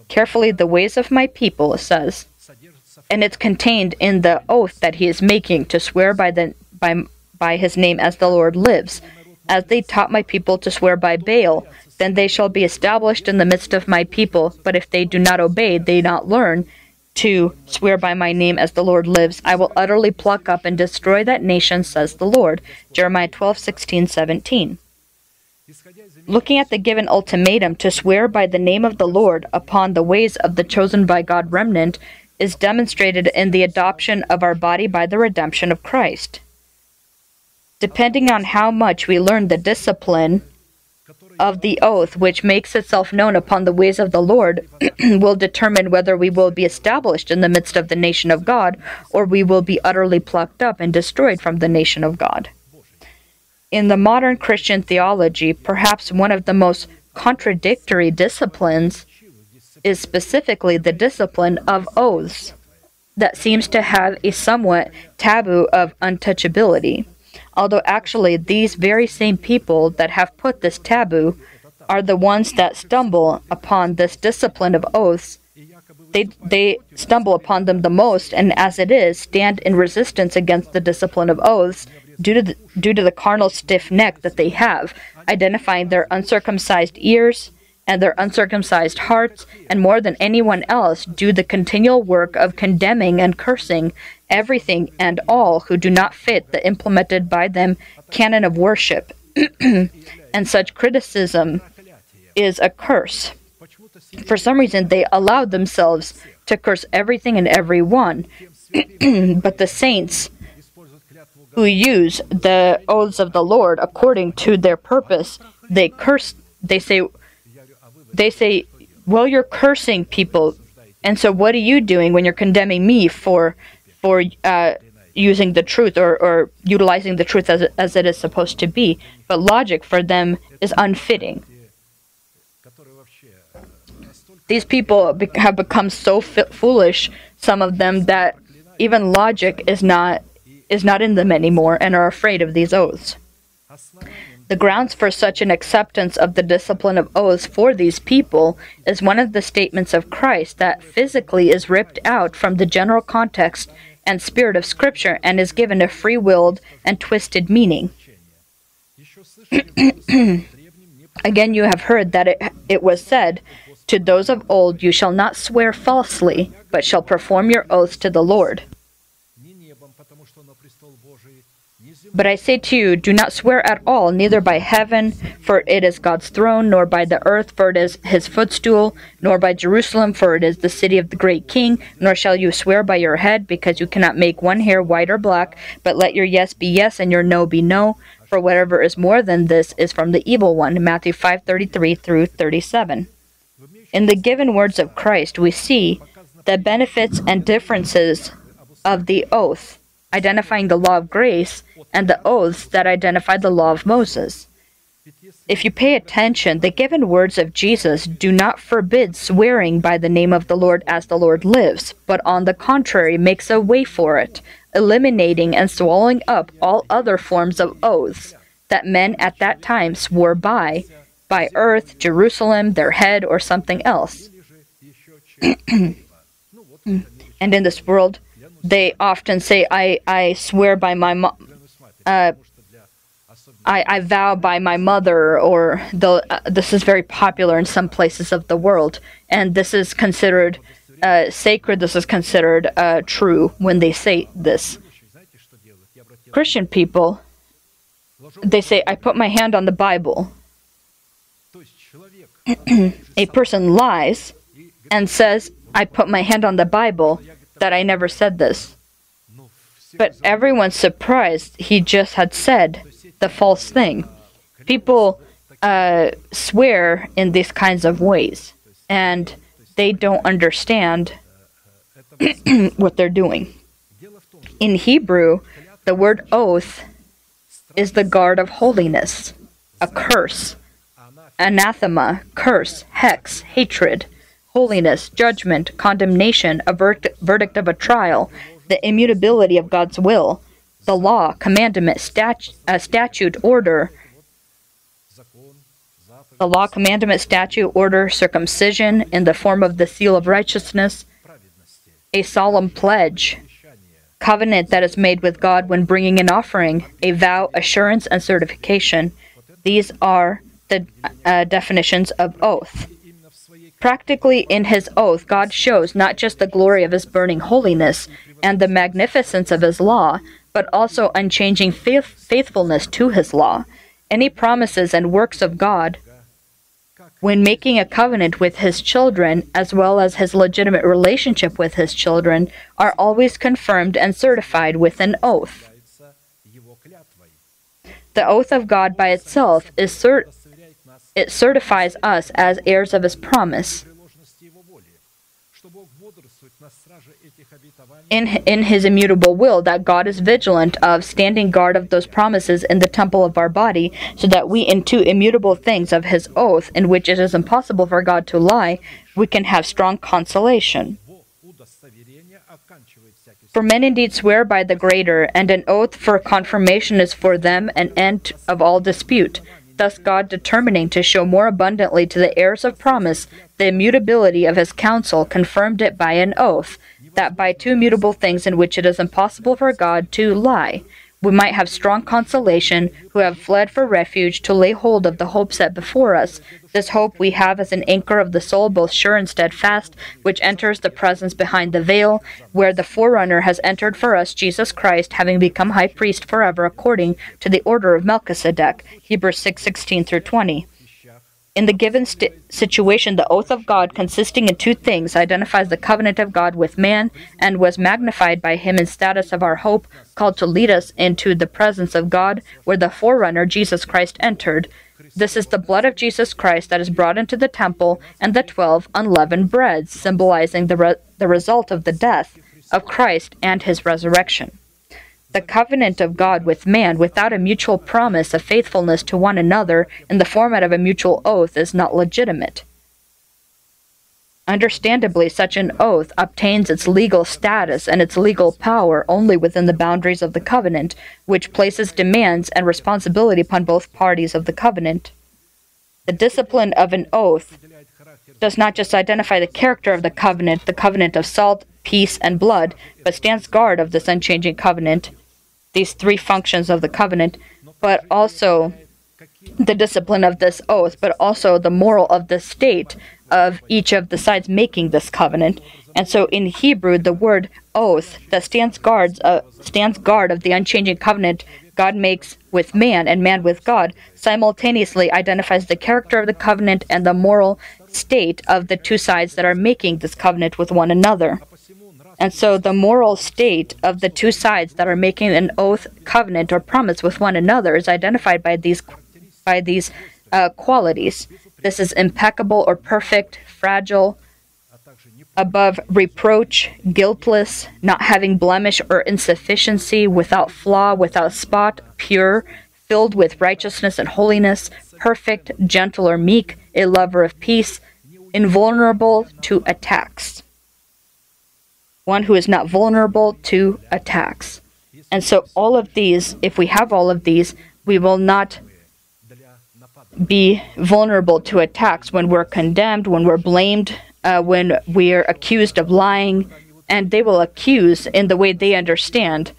carefully the ways of my people, it says, and it's contained in the oath that he is making to swear by the by by his name as the Lord lives, as they taught my people to swear by Baal, then they shall be established in the midst of my people. But if they do not obey, they not learn, to swear by my name as the Lord lives, I will utterly pluck up and destroy that nation, says the Lord. Jeremiah 12, 16, 17. Looking at the given ultimatum to swear by the name of the Lord upon the ways of the chosen by God remnant is demonstrated in the adoption of our body by the redemption of Christ. Depending on how much we learn the discipline of the oath, which makes itself known upon the ways of the Lord, will determine whether we will be established in the midst of the nation of God, or we will be utterly plucked up and destroyed from the nation of God. In the modern Christian theology, perhaps one of the most contradictory disciplines is specifically the discipline of oaths that seems to have a somewhat taboo of untouchability although actually these very same people that have put this taboo are the ones that stumble upon this discipline of oaths. They, they stumble upon them the most, and as it is, stand in resistance against the discipline of oaths due to the, due to the carnal stiff neck that they have, identifying their uncircumcised ears and their uncircumcised hearts, and more than anyone else, do the continual work of condemning and cursing everything and all who do not fit the implemented by them canon of worship. and such criticism is a curse. For some reason, they allowed themselves to curse everything and everyone. but the saints who use the oaths of the Lord according to their purpose, they curse, they say, they say, well, you're cursing people. And so what are you doing when you're condemning me for for uh, using the truth or, or utilizing the truth as, as it is supposed to be. But logic for them is unfitting. These people have become so foolish, some of them, that even logic is not is not in them anymore and are afraid of these oaths. The grounds for such an acceptance of the discipline of oaths for these people is one of the statements of Christ that physically is ripped out from the general context and spirit of Scripture and is given a free willed and twisted meaning. Again, you have heard that it, it was said, To those of old, you shall not swear falsely, but shall perform your oaths to the Lord. But I say to you, do not swear at all, neither by heaven, for it is God's throne, nor by the earth, for it is his footstool, nor by Jerusalem, for it is the city of the great king, nor shall you swear by your head, because you cannot make one hair white or black, but let your yes be yes and your no be no, for whatever is more than this is from the evil one. Matthew 5:33 through 37. In the given words of Christ, we see the benefits and differences of the oath, identifying the law of grace and the oaths that identify the law of Moses. If you pay attention, the given words of Jesus do not forbid swearing by the name of the Lord as the Lord lives, but on the contrary makes a way for it, eliminating and swallowing up all other forms of oaths that men at that time swore by, by earth, Jerusalem, their head, or something else. and in this world, they often say, I, I swear by my mom uh, I, I vow by my mother, or the, uh, this is very popular in some places of the world, and this is considered uh, sacred, this is considered uh, true when they say this. Christian people, they say, I put my hand on the Bible. a person lies and says, I put my hand on the Bible, that I never said this. But everyone's surprised he just had said the false thing. People uh, swear in these kinds of ways, and they don't understand what they're doing. In Hebrew, the word oath is the guard of holiness, a curse, anathema, curse, hex, hatred, holiness, judgment, condemnation, a verdict of a trial, the immutability of God's will, the law, commandment, stat- uh, statute, order, the law, commandment, statute, order, circumcision in the form of the seal of righteousness, a solemn pledge, covenant that is made with God when bringing an offering, a vow, assurance, and certification. These are the uh, definitions of oath. Practically in his oath, God shows not just the glory of his burning holiness and the magnificence of his law, but also unchanging faith- faithfulness to his law. Any promises and works of God when making a covenant with his children, as well as his legitimate relationship with his children, are always confirmed and certified with an oath. The oath of God by itself is, certain. It certifies us as heirs of His promise. In, in His immutable will, that God is vigilant of standing guard of those promises in the temple of our body, so that we, in two immutable things of His oath, in which it is impossible for God to lie, we can have strong consolation. For men indeed swear by the greater, and an oath for confirmation is for them an end of all dispute. Thus, God determining to show more abundantly to the heirs of promise the immutability of his counsel, confirmed it by an oath, that by two mutable things in which it is impossible for God to lie, we might have strong consolation who have fled for refuge to lay hold of the hope set before us. This hope we have as an anchor of the soul, both sure and steadfast, which enters the presence behind the veil, where the forerunner has entered for us, Jesus Christ, having become high priest forever according to the order of Melchizedek. Hebrews 6 16 through 20. In the given situation, the oath of God, consisting in two things, identifies the covenant of God with man and was magnified by him in status of our hope, called to lead us into the presence of God, where the forerunner, Jesus Christ, entered. This is the blood of Jesus Christ that is brought into the temple, and the twelve unleavened breads, symbolizing the, re- the result of the death of Christ and his resurrection. The covenant of God with man without a mutual promise of faithfulness to one another in the format of a mutual oath is not legitimate. Understandably, such an oath obtains its legal status and its legal power only within the boundaries of the covenant, which places demands and responsibility upon both parties of the covenant. The discipline of an oath does not just identify the character of the covenant, the covenant of salt, peace, and blood, but stands guard of this unchanging covenant, these three functions of the covenant, but also the discipline of this oath, but also the moral of the state of each of the sides making this covenant. And so in Hebrew, the word oath that stands guards uh, stands guard of the unchanging covenant God makes with man and man with God simultaneously identifies the character of the covenant and the moral state of the two sides that are making this covenant with one another. And so the moral state of the two sides that are making an oath, covenant, or promise with one another is identified by these by these uh, qualities. This is impeccable or perfect, fragile, above reproach, guiltless, not having blemish or insufficiency, without flaw, without spot, pure, filled with righteousness and holiness, perfect, gentle or meek, a lover of peace, invulnerable to attacks. One who is not vulnerable to attacks. And so, all of these, if we have all of these, we will not be vulnerable to attacks when we're condemned, when we're blamed, uh, when we're accused of lying, and they will accuse in the way they understand.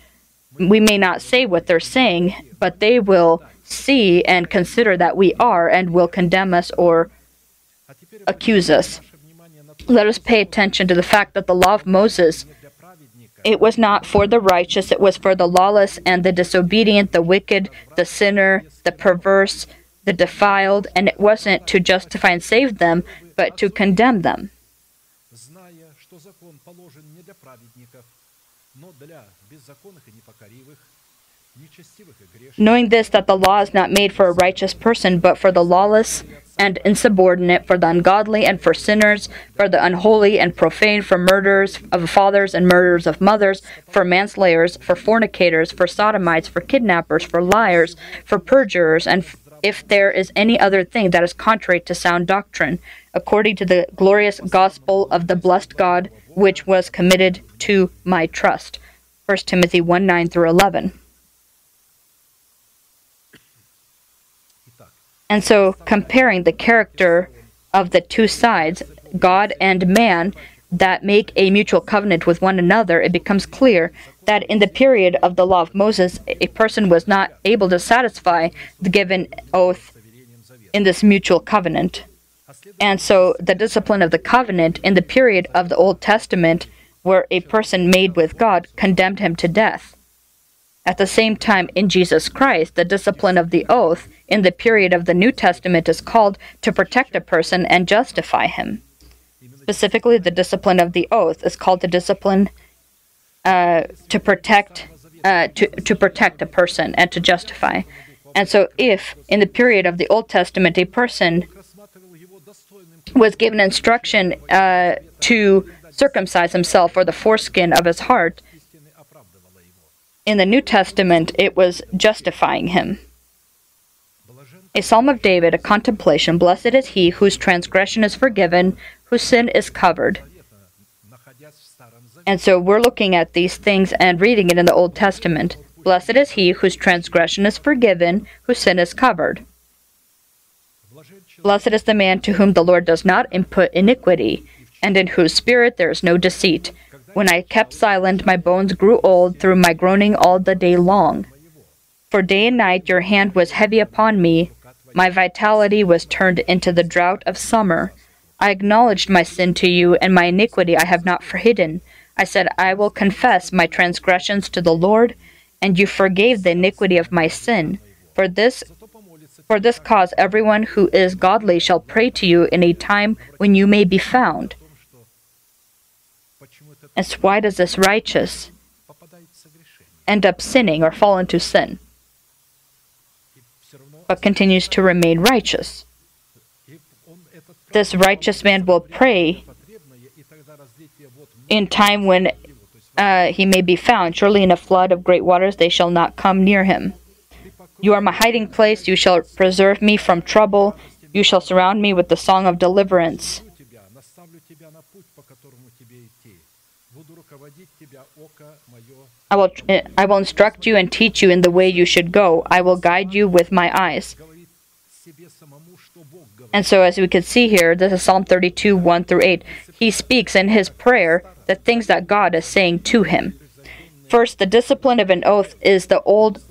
We may not say what they're saying, but they will see and consider that we are and will condemn us or accuse us let us pay attention to the fact that the law of Moses it was not for the righteous, it was for the lawless and the disobedient, the wicked, the sinner, the perverse, the defiled, and it wasn't to justify and save them, but to condemn them. Knowing this, that the law is not made for a righteous person, but for the lawless, and insubordinate, for the ungodly and for sinners, for the unholy and profane, for murderers of fathers and murderers of mothers, for manslayers, for fornicators, for sodomites, for kidnappers, for liars, for perjurers, and if there is any other thing that is contrary to sound doctrine, according to the glorious gospel of the blessed God, which was committed to my trust. 1 Timothy 1 9 through 11. And so, comparing the character of the two sides, God and man, that make a mutual covenant with one another, it becomes clear that in the period of the law of Moses, a person was not able to satisfy the given oath in this mutual covenant. And so the discipline of the covenant in the period of the Old Testament, where a person made with God condemned him to death. At the same time, in Jesus Christ, the discipline of the oath in the period of the New Testament is called to protect a person and justify him. Specifically, the discipline of the oath is called to discipline uh, to protect uh, to, to protect a person and to justify. And so, if in the period of the Old Testament a person was given instruction uh, to circumcise himself or the foreskin of his heart, in the New Testament it was justifying him. A psalm of David, a contemplation Blessed is he whose transgression is forgiven, whose sin is covered. And so we're looking at these things and reading it in the Old Testament. Blessed is he whose transgression is forgiven, whose sin is covered. Blessed is the man to whom the Lord does not imput iniquity, and in whose spirit there is no deceit. When I kept silent, my bones grew old through my groaning all the day long. For day and night your hand was heavy upon me, my vitality was turned into the drought of summer. I acknowledged my sin to you, and my iniquity I have not hidden. I said, I will confess my transgressions to the Lord, and you forgave the iniquity of my sin. For this for this cause everyone who is godly shall pray to you in a time when you may be found. And why does this righteous end up sinning or fall into sin, but continues to remain righteous? This righteous man will pray in time when uh, he may be found. Surely in a flood of great waters they shall not come near him. You are my hiding place. You shall preserve me from trouble. You shall surround me with the song of deliverance. I will, I will instruct you and teach you in the way you should go. I will guide you with my eyes. And so, as we can see here, this is Psalm 32 1 through 8. He speaks in his prayer the things that God is saying to him. First, the discipline of an oath is the old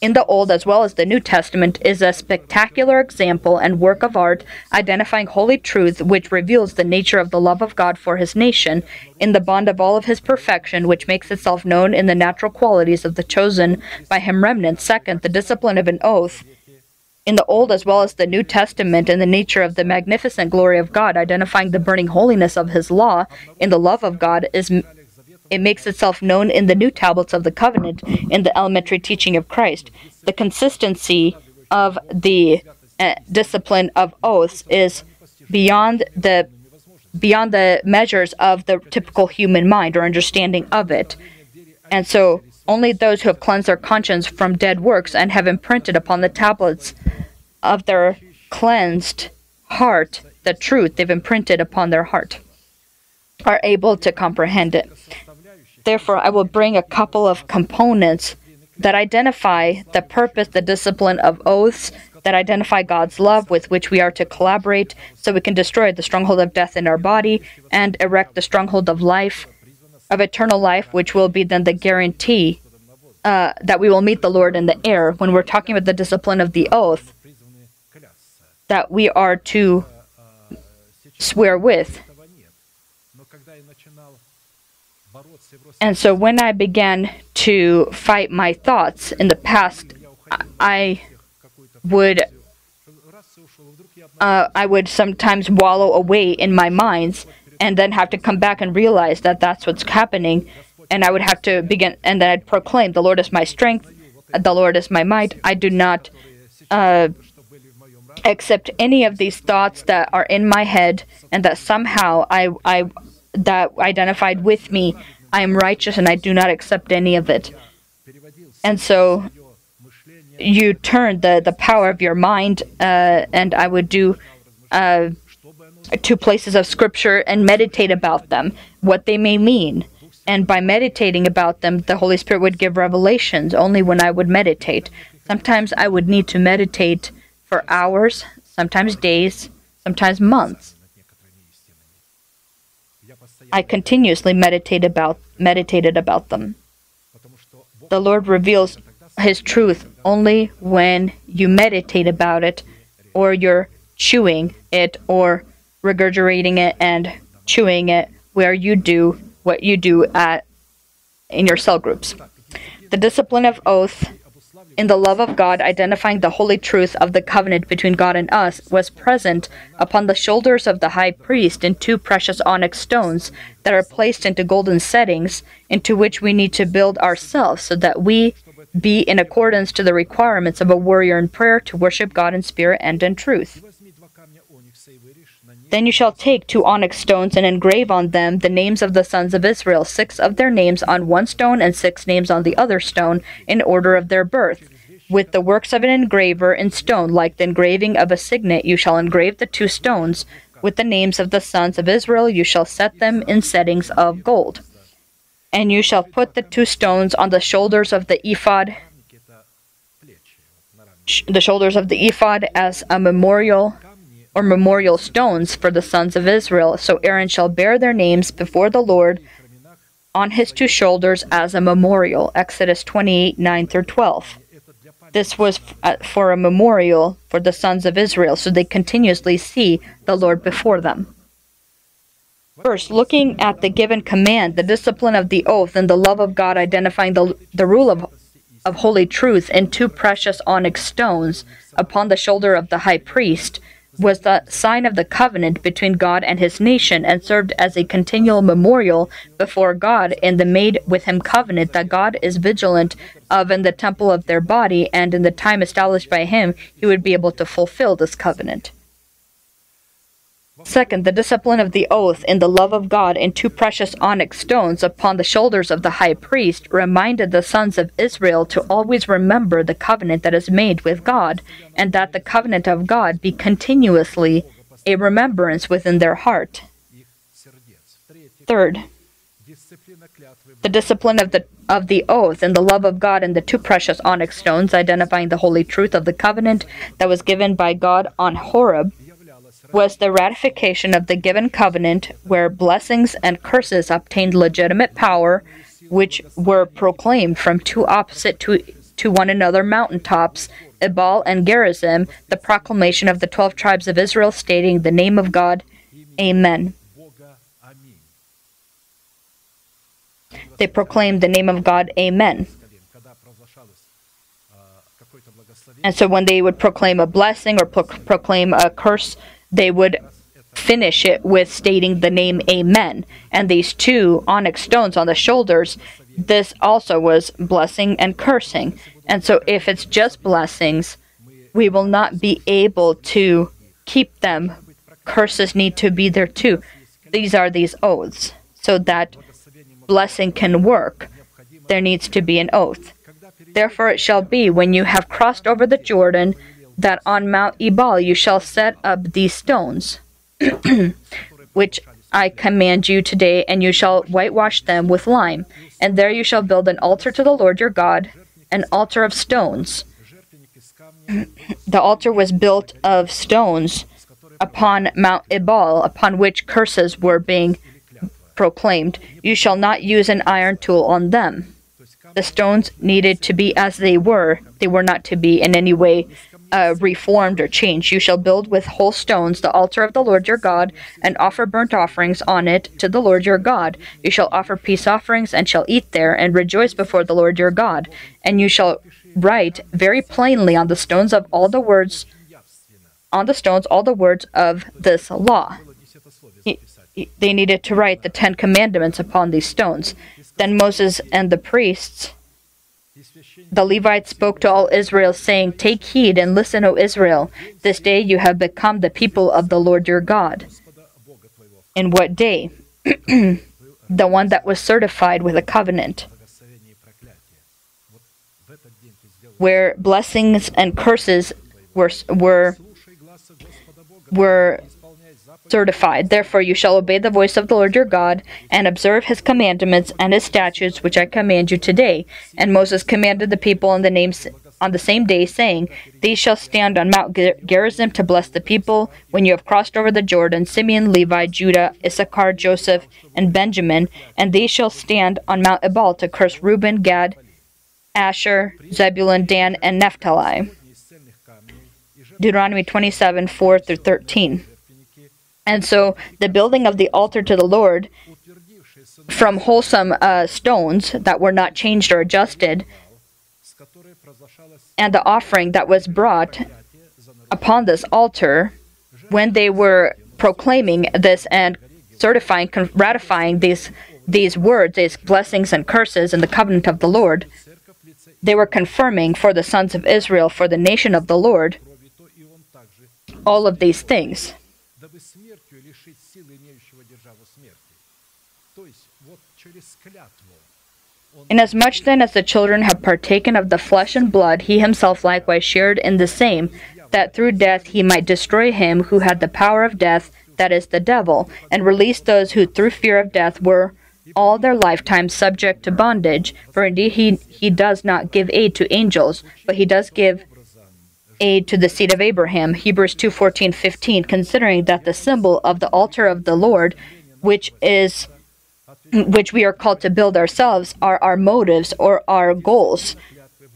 in the Old as well as the New Testament is a spectacular example and work of art identifying holy truth which reveals the nature of the love of God for his nation in the bond of all of his perfection which makes itself known in the natural qualities of the chosen by him remnant. Second the discipline of an oath. In the Old as well as the New Testament in the nature of the magnificent glory of God identifying the burning holiness of his law in the love of God is it makes itself known in the new tablets of the covenant, in the elementary teaching of Christ. The consistency of the uh, discipline of oaths is beyond the beyond the measures of the typical human mind or understanding of it. And so only those who have cleansed their conscience from dead works and have imprinted upon the tablets of their cleansed heart the truth they've imprinted upon their heart are able to comprehend it. Therefore, I will bring a couple of components that identify the purpose, the discipline of oaths, that identify God's love with which we are to collaborate so we can destroy the stronghold of death in our body and erect the stronghold of life, of eternal life, which will be then the guarantee uh, that we will meet the Lord in the air. When we're talking about the discipline of the oath, that we are to swear with. And so when I began to fight my thoughts in the past, I would uh, I would sometimes wallow away in my minds and then have to come back and realize that that's what's happening. And I would have to begin, and then I'd proclaim, The Lord is my strength, the Lord is my might. I do not uh, accept any of these thoughts that are in my head and that somehow I, I that identified with me I am righteous and I do not accept any of it. And so you turn the, the power of your mind, uh, and I would do uh, two places of scripture and meditate about them, what they may mean. And by meditating about them, the Holy Spirit would give revelations only when I would meditate. Sometimes I would need to meditate for hours, sometimes days, sometimes months. I continuously meditate about meditated about them. The Lord reveals his truth only when you meditate about it or you're chewing it or regurgitating it and chewing it where you do what you do at in your cell groups. The discipline of oath in the love of God, identifying the holy truth of the covenant between God and us, was present upon the shoulders of the high priest in two precious onyx stones that are placed into golden settings, into which we need to build ourselves so that we be in accordance to the requirements of a warrior in prayer to worship God in spirit and in truth. Then you shall take two onyx stones and engrave on them the names of the sons of Israel, six of their names on one stone and six names on the other stone, in order of their birth. With the works of an engraver in stone, like the engraving of a signet, you shall engrave the two stones. With the names of the sons of Israel, you shall set them in settings of gold. And you shall put the two stones on the shoulders of the ephod, the shoulders of the ephod as a memorial or memorial stones for the sons of Israel. So Aaron shall bear their names before the Lord on his two shoulders as a memorial. Exodus 28 9 through 12. This was uh, for a memorial for the sons of Israel, so they continuously see the Lord before them. First, looking at the given command, the discipline of the oath, and the love of God, identifying the, the rule of, of holy truth in two precious onyx stones upon the shoulder of the high priest, was the sign of the covenant between God and his nation and served as a continual memorial before God in the made with him covenant that God is vigilant of in the temple of their body and in the time established by him he would be able to fulfill this covenant. Second, the discipline of the oath in the love of God in two precious onyx stones upon the shoulders of the high priest reminded the sons of Israel to always remember the covenant that is made with God, and that the covenant of God be continuously a remembrance within their heart. Third, the discipline of the of the oath and the love of God and the two precious onyx stones identifying the holy truth of the covenant that was given by God on Horeb was the ratification of the given covenant where blessings and curses obtained legitimate power, which were proclaimed from two opposite to, to one another mountaintops, Ebal and Gerizim, the proclamation of the twelve tribes of Israel stating the name of God. Amen. They proclaimed the name of God. Amen. And so when they would proclaim a blessing or pro- proclaim a curse, they would finish it with stating the name Amen. And these two onyx stones on the shoulders, this also was blessing and cursing. And so if it's just blessings, we will not be able to keep them. Curses need to be there too. These are these oaths. So that blessing can work, there needs to be an oath. Therefore it shall be when you have crossed over the Jordan that on Mount Ebal you shall set up these stones, which I command you today, and you shall whitewash them with lime. And there you shall build an altar to the Lord your God, an altar of stones. the altar was built of stones upon Mount Ebal, upon which curses were being proclaimed. You shall not use an iron tool on them. The stones needed to be as they were, they were not to be in any way uh, reformed or changed. You shall build with whole stones the altar of the Lord your God, and offer burnt offerings on it to the Lord your God. You shall offer peace offerings, and shall eat there, and rejoice before the Lord your God. And you shall write very plainly on the stones of all the words, on the stones all the words of this law. they needed to write the Ten Commandments upon these stones. Then Moses and the priests the Levites spoke to all Israel, saying, Take heed and listen, O Israel. This day you have become the people of the Lord your God. In what day? the one that was certified with a covenant, where blessings and curses were, were, were certified. Therefore, you shall obey the voice of the Lord your God, and observe his commandments and his statutes, which I command you today. And Moses commanded the people on the names on the same day, saying, These shall stand on Mount Gerizim to bless the people when you have crossed over the Jordan Simeon, Levi, Judah, Issachar, Joseph, and Benjamin. And these shall stand on Mount Ebal to curse Reuben, Gad, Asher, Zebulun, Dan, and Naphtali. Deuteronomy 27 4 through 13. And so the building of the altar to the Lord from wholesome uh, stones that were not changed or adjusted, and the offering that was brought upon this altar when they were proclaiming this and certifying, ratifying these these words, these blessings and curses in the covenant of the Lord, they were confirming for the sons of Israel, for the nation of the Lord, all of these things. Inasmuch then as the children have partaken of the flesh and blood, he himself likewise shared in the same, that through death he might destroy him who had the power of death, that is, the devil, and release those who through fear of death were all their lifetime subject to bondage. For indeed he, he does not give aid to angels, but he does give aid to the seed of Abraham. Hebrews 2 14, 15, considering that the symbol of the altar of the Lord, which is which we are called to build ourselves are our motives or our goals,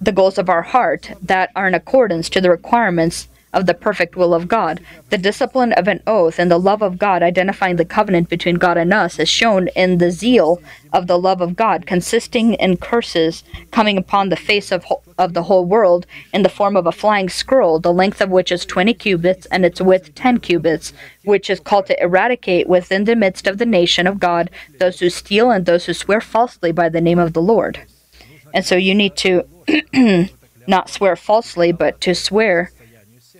the goals of our heart that are in accordance to the requirements of the perfect will of God. The discipline of an oath and the love of God, identifying the covenant between God and us, is shown in the zeal of the love of God, consisting in curses coming upon the face of, of the whole world in the form of a flying scroll, the length of which is 20 cubits and its width 10 cubits, which is called to eradicate within the midst of the nation of God those who steal and those who swear falsely by the name of the Lord. And so you need to not swear falsely, but to swear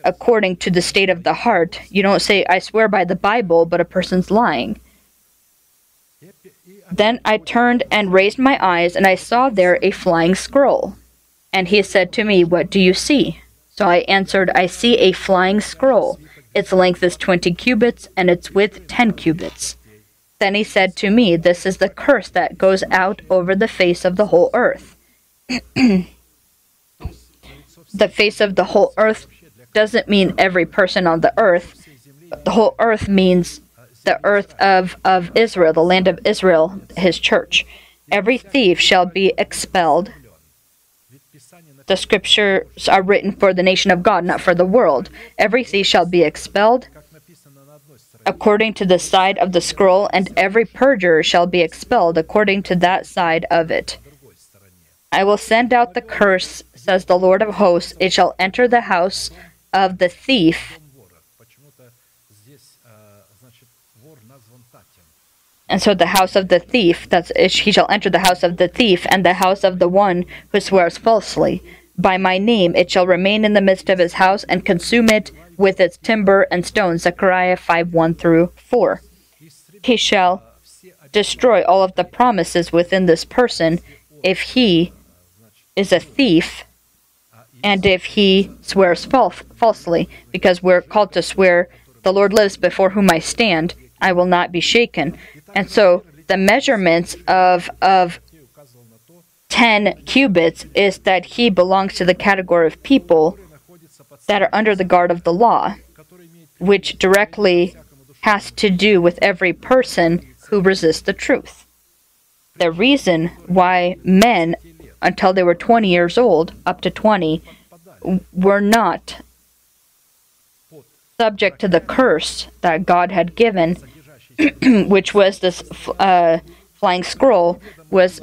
according to the state of the heart. You don't say, I swear by the Bible, but a person's lying. Then I turned and raised my eyes, and I saw there a flying scroll. And he said to me, What do you see? So I answered, I see a flying scroll. Its length is twenty cubits, and its width ten cubits. Then he said to me, This is the curse that goes out over the face of the whole earth. the face of the whole earth doesn't mean every person on the earth. The whole earth means the earth of, of Israel, the land of Israel, his church. Every thief shall be expelled. The scriptures are written for the nation of God, not for the world. Every thief shall be expelled according to the side of the scroll, and every perjurer shall be expelled according to that side of it. I will send out the curse, says the Lord of hosts. It shall enter the house of the thief. And so the house of the thief, that's he shall enter the house of the thief, and the house of the one who swears falsely. By my name it shall remain in the midst of his house, and consume it with its timber and stones. Zechariah 5 1 through 4. He shall destroy all of the promises within this person if he is a thief and if he swears false, falsely, because we're called to swear, the Lord lives before whom I stand, I will not be shaken. And so the measurements of of 10 cubits is that he belongs to the category of people that are under the guard of the law, which directly has to do with every person who resists the truth. The reason why men until they were 20 years old, up to 20, were not subject to the curse that God had given, which was this uh, flying scroll, was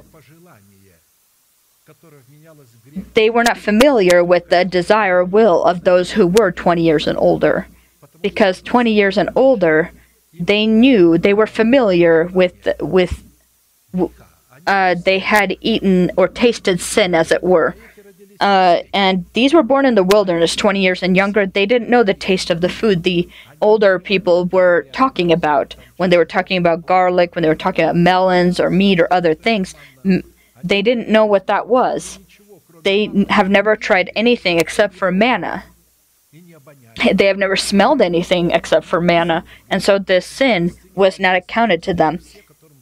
they were not familiar with the desire will of those who were 20 years and older. Because 20 years and older, they knew, they were familiar with, with uh, they had eaten or tasted sin, as it were. Uh, and these were born in the wilderness, 20 years and younger. They didn't know the taste of the food the older people were talking about when they were talking about garlic, when they were talking about melons or meat or other things. They didn't know what that was. They have never tried anything except for manna. They have never smelled anything except for manna. And so this sin was not accounted to them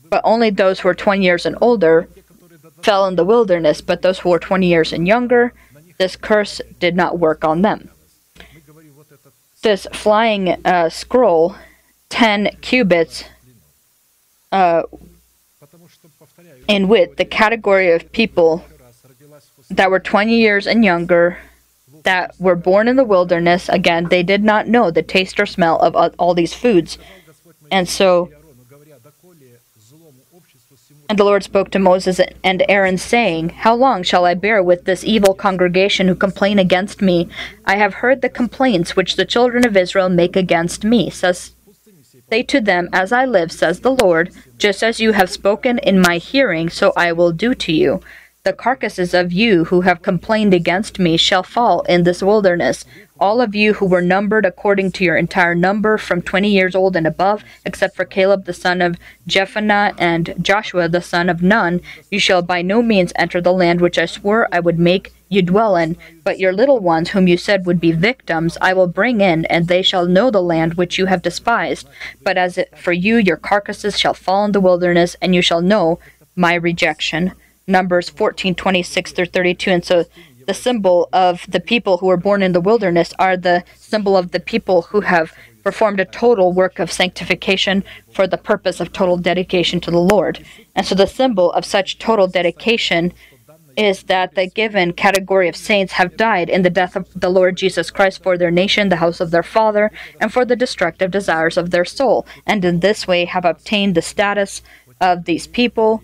but only those who were 20 years and older fell in the wilderness, but those who were 20 years and younger, this curse did not work on them. This flying uh, scroll, 10 cubits uh, in width, the category of people that were 20 years and younger that were born in the wilderness, again, they did not know the taste or smell of all these foods And so, and the Lord spoke to Moses and Aaron, saying, How long shall I bear with this evil congregation who complain against me? I have heard the complaints which the children of Israel make against me. Says, Say to them, As I live, says the Lord, just as you have spoken in my hearing, so I will do to you. The carcasses of you who have complained against me shall fall in this wilderness. All of you who were numbered according to your entire number from twenty years old and above, except for Caleb the son of Jephunneh and Joshua the son of Nun, you shall by no means enter the land which I swore I would make you dwell in. But your little ones, whom you said would be victims, I will bring in, and they shall know the land which you have despised. But as for you, your carcasses shall fall in the wilderness, and you shall know my rejection. Numbers 14, 26 through 32. And so the symbol of the people who were born in the wilderness are the symbol of the people who have performed a total work of sanctification for the purpose of total dedication to the Lord. And so the symbol of such total dedication is that the given category of saints have died in the death of the Lord Jesus Christ for their nation, the house of their father, and for the destructive desires of their soul, and in this way have obtained the status of these people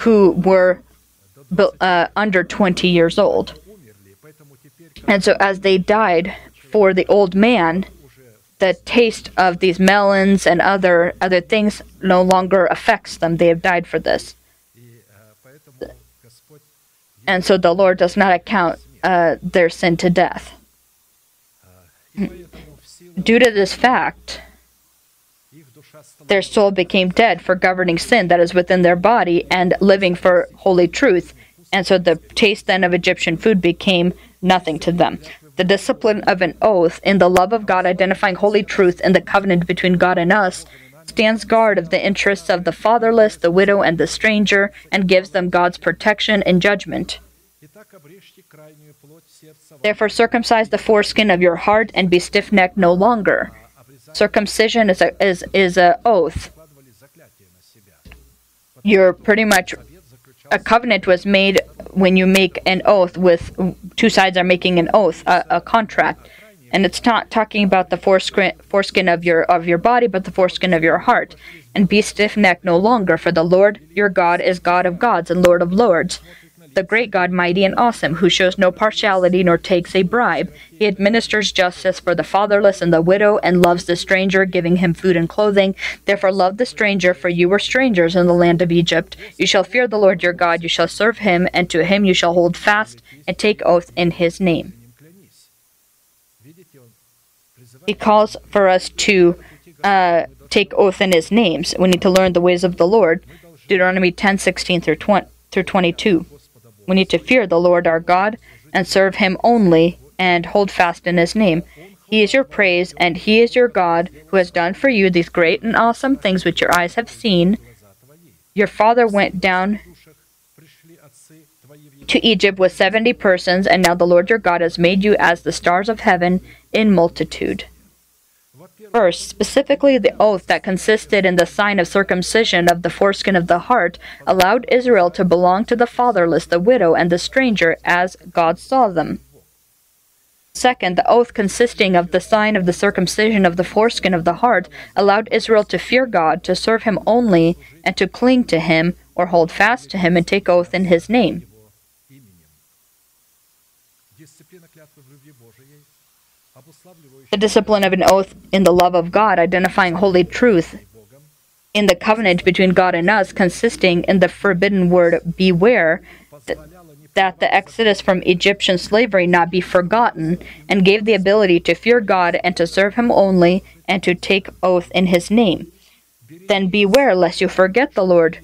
who were uh, under 20 years old. And so, as they died for the old man, the taste of these melons and other other things no longer affects them. They have died for this, and so the Lord does not account uh, their sin to death. Due to this fact, their soul became dead for governing sin that is within their body and living for holy truth. And so the taste then of Egyptian food became nothing to them. The discipline of an oath in the love of God, identifying holy truth in the covenant between God and us, stands guard of the interests of the fatherless, the widow, and the stranger, and gives them God's protection and judgment. Therefore, circumcise the foreskin of your heart and be stiff necked no longer. Circumcision is a is is a oath. You're pretty much a covenant was made when you make an oath with two sides are making an oath, a, a contract, and it's not talking about the foreskin foreskin of your of your body, but the foreskin of your heart. And be stiff necked no longer, for the Lord your God is God of gods and Lord of lords the great God, mighty and awesome, who shows no partiality nor takes a bribe. He administers justice for the fatherless and the widow, and loves the stranger, giving him food and clothing. Therefore, love the stranger, for you were strangers in the land of Egypt. You shall fear the Lord your God, you shall serve him, and to him you shall hold fast and take oath in his name. He calls for us to uh, take oath in his names. We need to learn the ways of the Lord. Deuteronomy 10 16 through 20, through 22. We need to fear the Lord our God and serve him only and hold fast in his name. He is your praise, and he is your God, who has done for you these great and awesome things which your eyes have seen. Your father went down to Egypt with seventy persons, and now the Lord your God has made you as the stars of heaven in multitude. First, specifically the oath that consisted in the sign of circumcision of the foreskin of the heart allowed Israel to belong to the fatherless, the widow, and the stranger as God saw them. Second, the oath consisting of the sign of the circumcision of the foreskin of the heart allowed Israel to fear God, to serve Him only, and to cling to Him, or hold fast to Him and take oath in His name. The discipline of an oath in the love of God, identifying holy truth in the covenant between God and us, consisting in the forbidden word beware, th- that the exodus from Egyptian slavery not be forgotten, and gave the ability to fear God and to serve Him only, and to take oath in His name. Then beware lest you forget the Lord,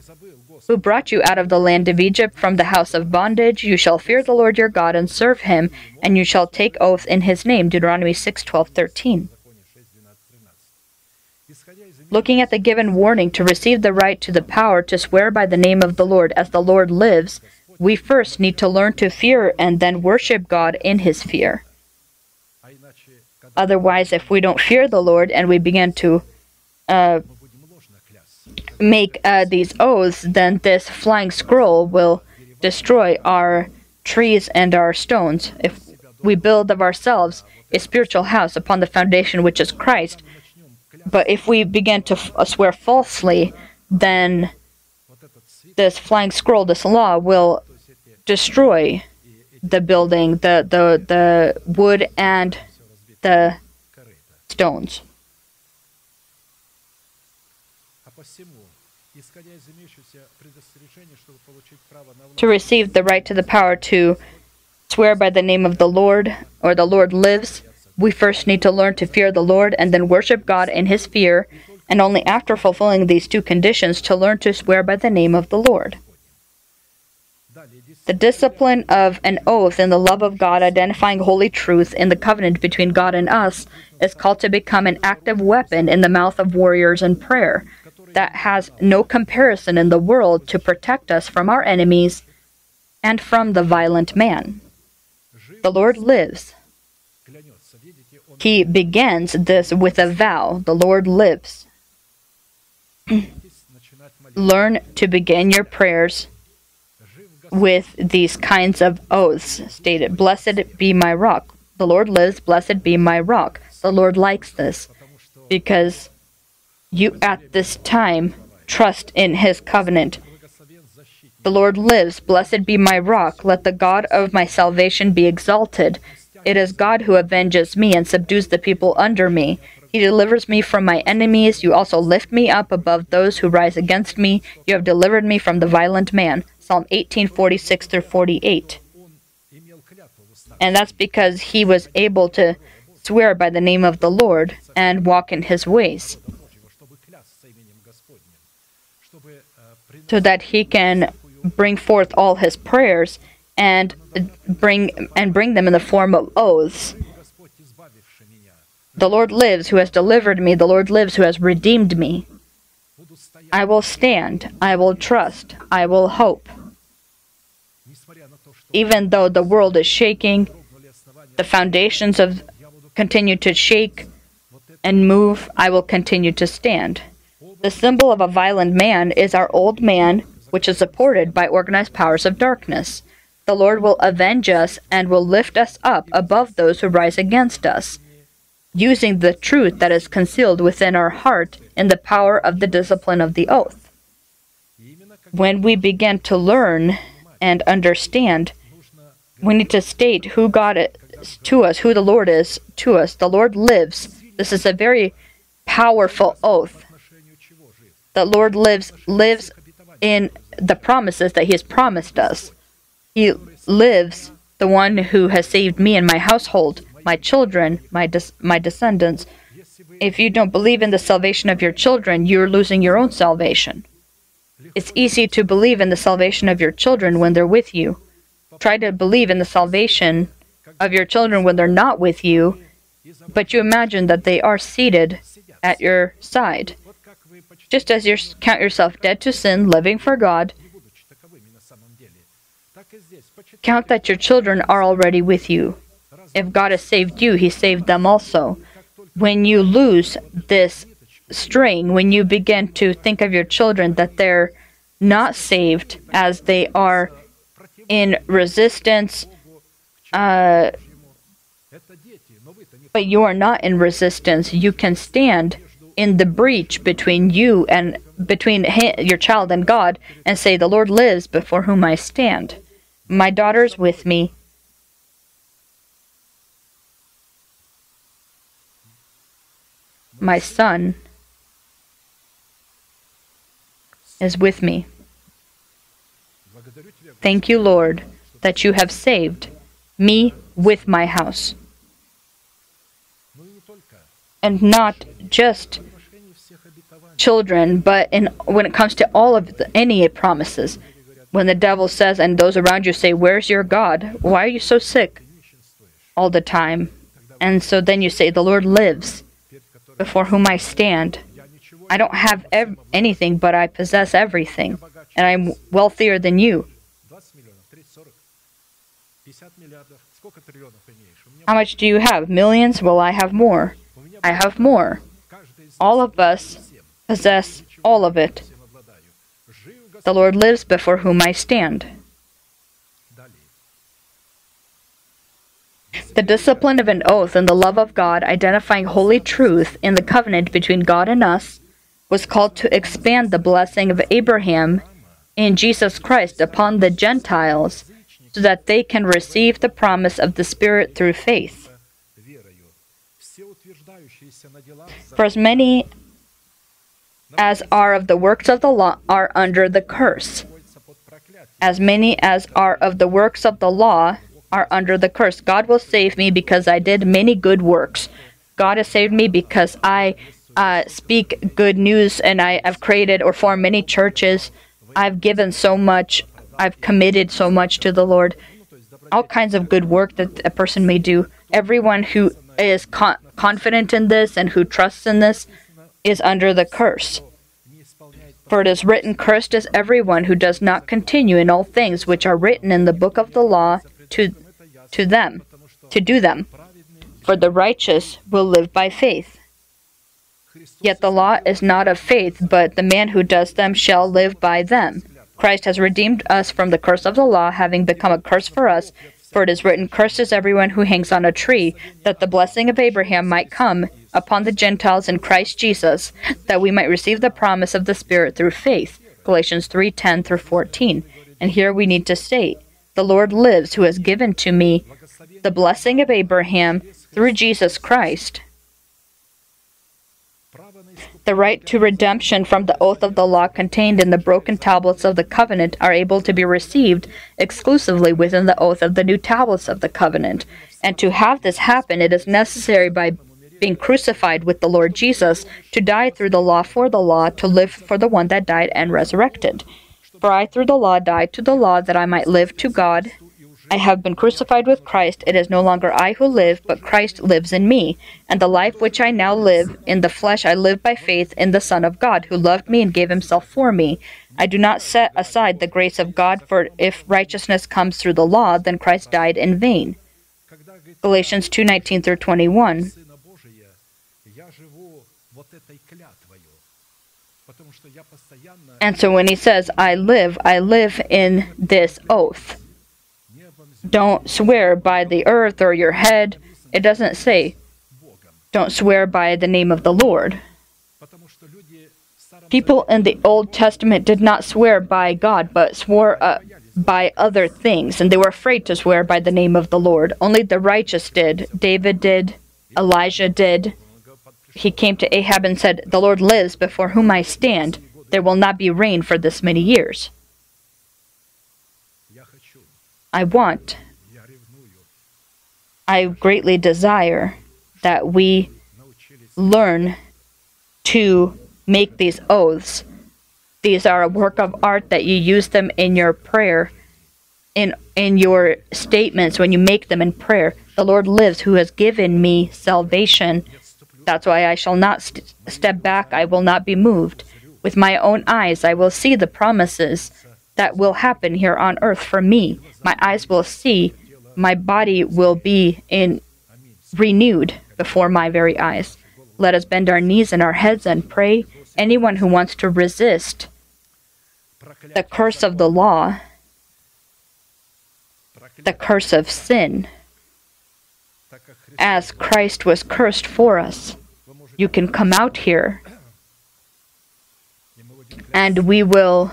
who brought you out of the land of Egypt from the house of bondage. You shall fear the Lord your God and serve him, and you shall take oath in his name. Deuteronomy 6 12 13. Looking at the given warning to receive the right to the power to swear by the name of the Lord as the Lord lives, we first need to learn to fear and then worship God in his fear. Otherwise, if we don't fear the Lord and we begin to uh, make uh, these oaths, then this flying scroll will destroy our trees and our stones. If we build of ourselves a spiritual house upon the foundation which is Christ, but if we begin to uh, swear falsely, then this flying scroll, this law, will destroy the building, the the the wood and the stones. to receive the right to the power to swear by the name of the Lord or the Lord lives, we first need to learn to fear the Lord and then worship God in his fear, and only after fulfilling these two conditions to learn to swear by the name of the Lord. The discipline of an oath in the love of God, identifying holy truth in the covenant between God and us, is called to become an active weapon in the mouth of warriors in prayer that has no comparison in the world to protect us from our enemies and from the violent man. The Lord lives. He begins this with a vow The Lord lives. Learn to begin your prayers with these kinds of oaths stated Blessed be my rock. The Lord lives. Blessed be my rock. The Lord likes this because you at this time trust in his covenant. The Lord lives, blessed be my rock, let the God of my salvation be exalted. It is God who avenges me and subdues the people under me. He delivers me from my enemies. You also lift me up above those who rise against me. You have delivered me from the violent man. Psalm 18:46 through 48. And that's because he was able to swear by the name of the Lord and walk in his ways. so that he can bring forth all his prayers and bring and bring them in the form of oaths. The Lord lives who has delivered me, the Lord lives who has redeemed me. I will stand, I will trust, I will hope. Even though the world is shaking, the foundations of continue to shake and move, I will continue to stand. The symbol of a violent man is our old man, which is supported by organized powers of darkness. The Lord will avenge us and will lift us up above those who rise against us, using the truth that is concealed within our heart in the power of the discipline of the oath. When we begin to learn and understand, we need to state who God is to us, who the Lord is to us. The Lord lives. This is a very powerful oath the Lord lives lives in the promises that He has promised us. He lives, the one who has saved me and my household, my children, my des my descendants. If you don't believe in the salvation of your children, you're losing your own salvation. It's easy to believe in the salvation of your children when they're with you. Try to believe in the salvation of your children when they're not with you, but you imagine that they are seated at your side just as you count yourself dead to sin, living for God, count that your children are already with you. If God has saved you, He saved them also. When you lose this string, when you begin to think of your children that they're not saved as they are in resistance, uh, but you are not in resistance, you can stand in the breach between you and between your child and God and say, The Lord lives before whom I stand. My daughter's with me. My son is with me. Thank you, Lord, that you have saved me with my house. And not just children, but in, when it comes to all of the, any promises, when the devil says, and those around you say, Where's your God? Why are you so sick all the time? And so then you say, The Lord lives, before whom I stand. I don't have ev- anything, but I possess everything, and I'm wealthier than you. How much do you have? Millions? Well, I have more. I have more all of us possess all of it. The Lord lives before whom I stand. The discipline of an oath and the love of God, identifying holy truth in the covenant between God and us, was called to expand the blessing of Abraham in Jesus Christ upon the Gentiles so that they can receive the promise of the Spirit through faith. For as many as are of the works of the law are under the curse. As many as are of the works of the law are under the curse. God will save me because I did many good works. God has saved me because I uh, speak good news and I have created or formed many churches. I've given so much. I've committed so much to the Lord. All kinds of good work that a person may do. Everyone who is con- confident in this and who trusts in this is under the curse. For it is written, Cursed is everyone who does not continue in all things which are written in the book of the law to, to them, to do them. For the righteous will live by faith. Yet the law is not of faith, but the man who does them shall live by them. Christ has redeemed us from the curse of the law, having become a curse for us, for it is written, Cursed is everyone who hangs on a tree, that the blessing of Abraham might come upon the Gentiles in Christ Jesus, that we might receive the promise of the Spirit through faith. Galatians 3:10 through 14. And here we need to state, the Lord lives who has given to me the blessing of Abraham through Jesus Christ the right to redemption from the oath of the law contained in the broken tablets of the covenant are able to be received exclusively within the oath of the new tablets of the covenant. And to have this happen, it is necessary by being crucified with the Lord Jesus, to die through the law for the law, to live for the one that died and resurrected. For I through the law died to the law that I might live to God. I have been crucified with Christ. It is no longer I who live, but Christ lives in me. And the life which I now live in the flesh, I live by faith in the Son of God, who loved me and gave himself for me. I do not set aside the grace of God, for if righteousness comes through the law, then Christ died in vain. Galatians 2:19 through 21. And so when he says, I live, I live in this oath. Don't swear by the earth or your head. It doesn't say, don't swear by the name of the Lord. People in the Old Testament did not swear by God, but swore uh, by other things, and they were afraid to swear by the name of the Lord. Only the righteous did. David did. Elijah did. He came to Ahab and said, The Lord lives before whom I stand. There will not be rain for this many years. I want, I greatly desire that we learn to make these oaths. These are a work of art that you use them in your prayer, in in your statements when you make them in prayer. The Lord lives, who has given me salvation. That's why I shall not st- step back. I will not be moved. With my own eyes, I will see the promises that will happen here on earth for me. My eyes will see, my body will be in renewed before my very eyes. Let us bend our knees and our heads and pray. Anyone who wants to resist the curse of the law, the curse of sin, as Christ was cursed for us, you can come out here and we will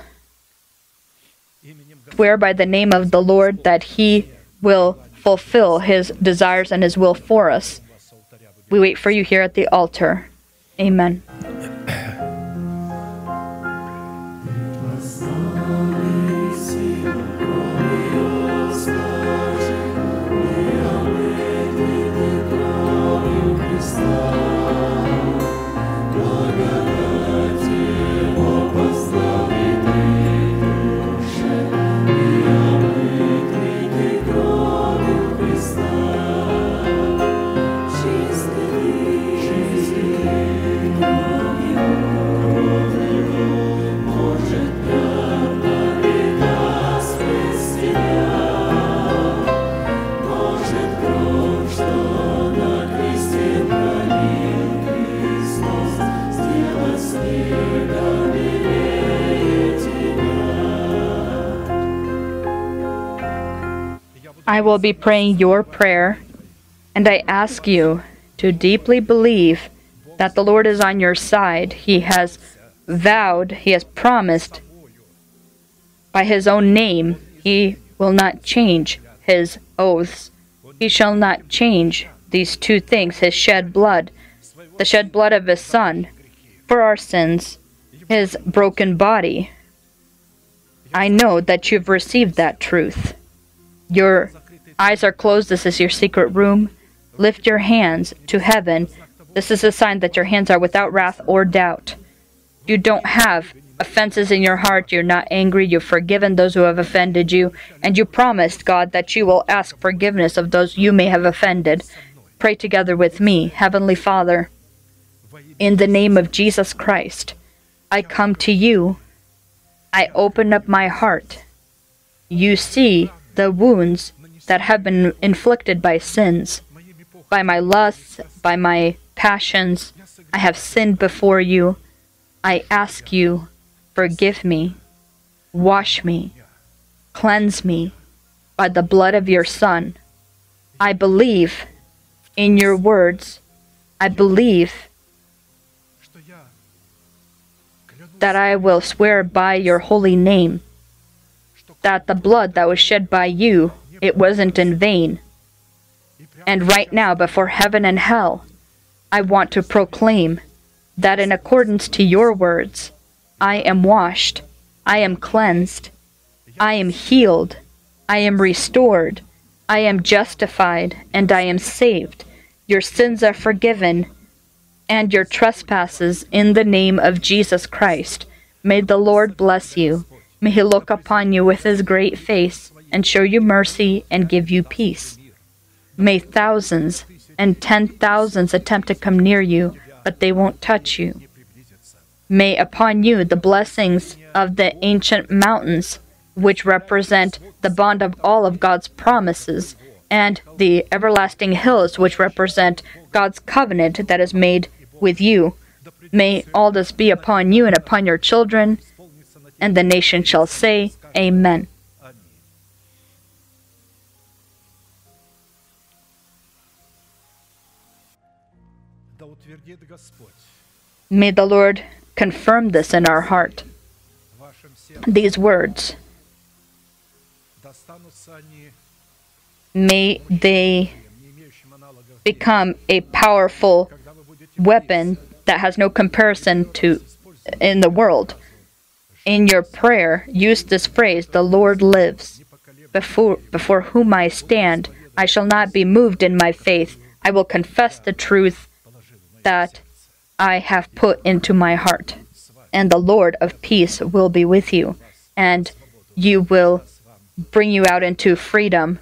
swear by the name of the Lord that he will fulfill his desires and his will for us. We wait for you here at the altar. Amen. I will be praying your prayer And I ask you to deeply believe that the Lord is on your side. He has vowed, He has promised by His own name, He will not change His oaths. He shall not change these two things His shed blood, the shed blood of His Son for our sins, His broken body. I know that you've received that truth. Your eyes are closed. This is your secret room. Lift your hands to heaven. This is a sign that your hands are without wrath or doubt. You don't have offenses in your heart. You're not angry. You've forgiven those who have offended you. And you promised, God, that you will ask forgiveness of those you may have offended. Pray together with me. Heavenly Father, in the name of Jesus Christ, I come to you. I open up my heart. You see the wounds that have been inflicted by sins, by my lusts, by my passions. I have sinned before you. I ask you, forgive me, wash me, cleanse me by the blood of your Son. I believe in your words. I believe that I will swear by your holy name that the blood that was shed by you, it wasn't in vain. And right now, before heaven and hell, I want to proclaim that in accordance to your words, I am washed, I am cleansed, I am healed, I am restored, I am justified, and I am saved. Your sins are forgiven, and your trespasses in the name of Jesus Christ. May the Lord bless you. May he look upon you with his great face and show you mercy and give you peace. May thousands and ten thousands attempt to come near you, but they won't touch you. May upon you the blessings of the ancient mountains, which represent the bond of all of God's promises, and the everlasting hills, which represent God's covenant that is made with you. May all this be upon you and upon your children and the nation shall say, Amen. May the Lord confirm this in our heart. These words. May they become a powerful weapon that has no comparison to in the world in your prayer, use this phrase, the Lord lives. Before, before whom I stand, I shall not be moved in my faith. I will confess the truth that I have put into my heart. And the Lord of peace will be with you, and you will bring you out into freedom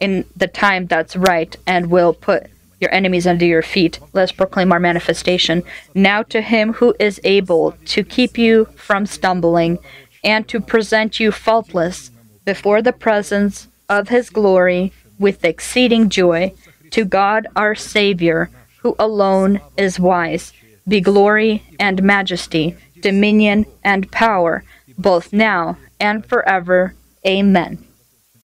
in the time that's right, and will put your enemies under your feet. Let us proclaim our manifestation. Now to him who is able to keep you from stumbling and to present you faultless before the presence of his glory with exceeding joy, to God our Savior, who alone is wise, be glory and majesty, dominion and power, both now and forever. Amen.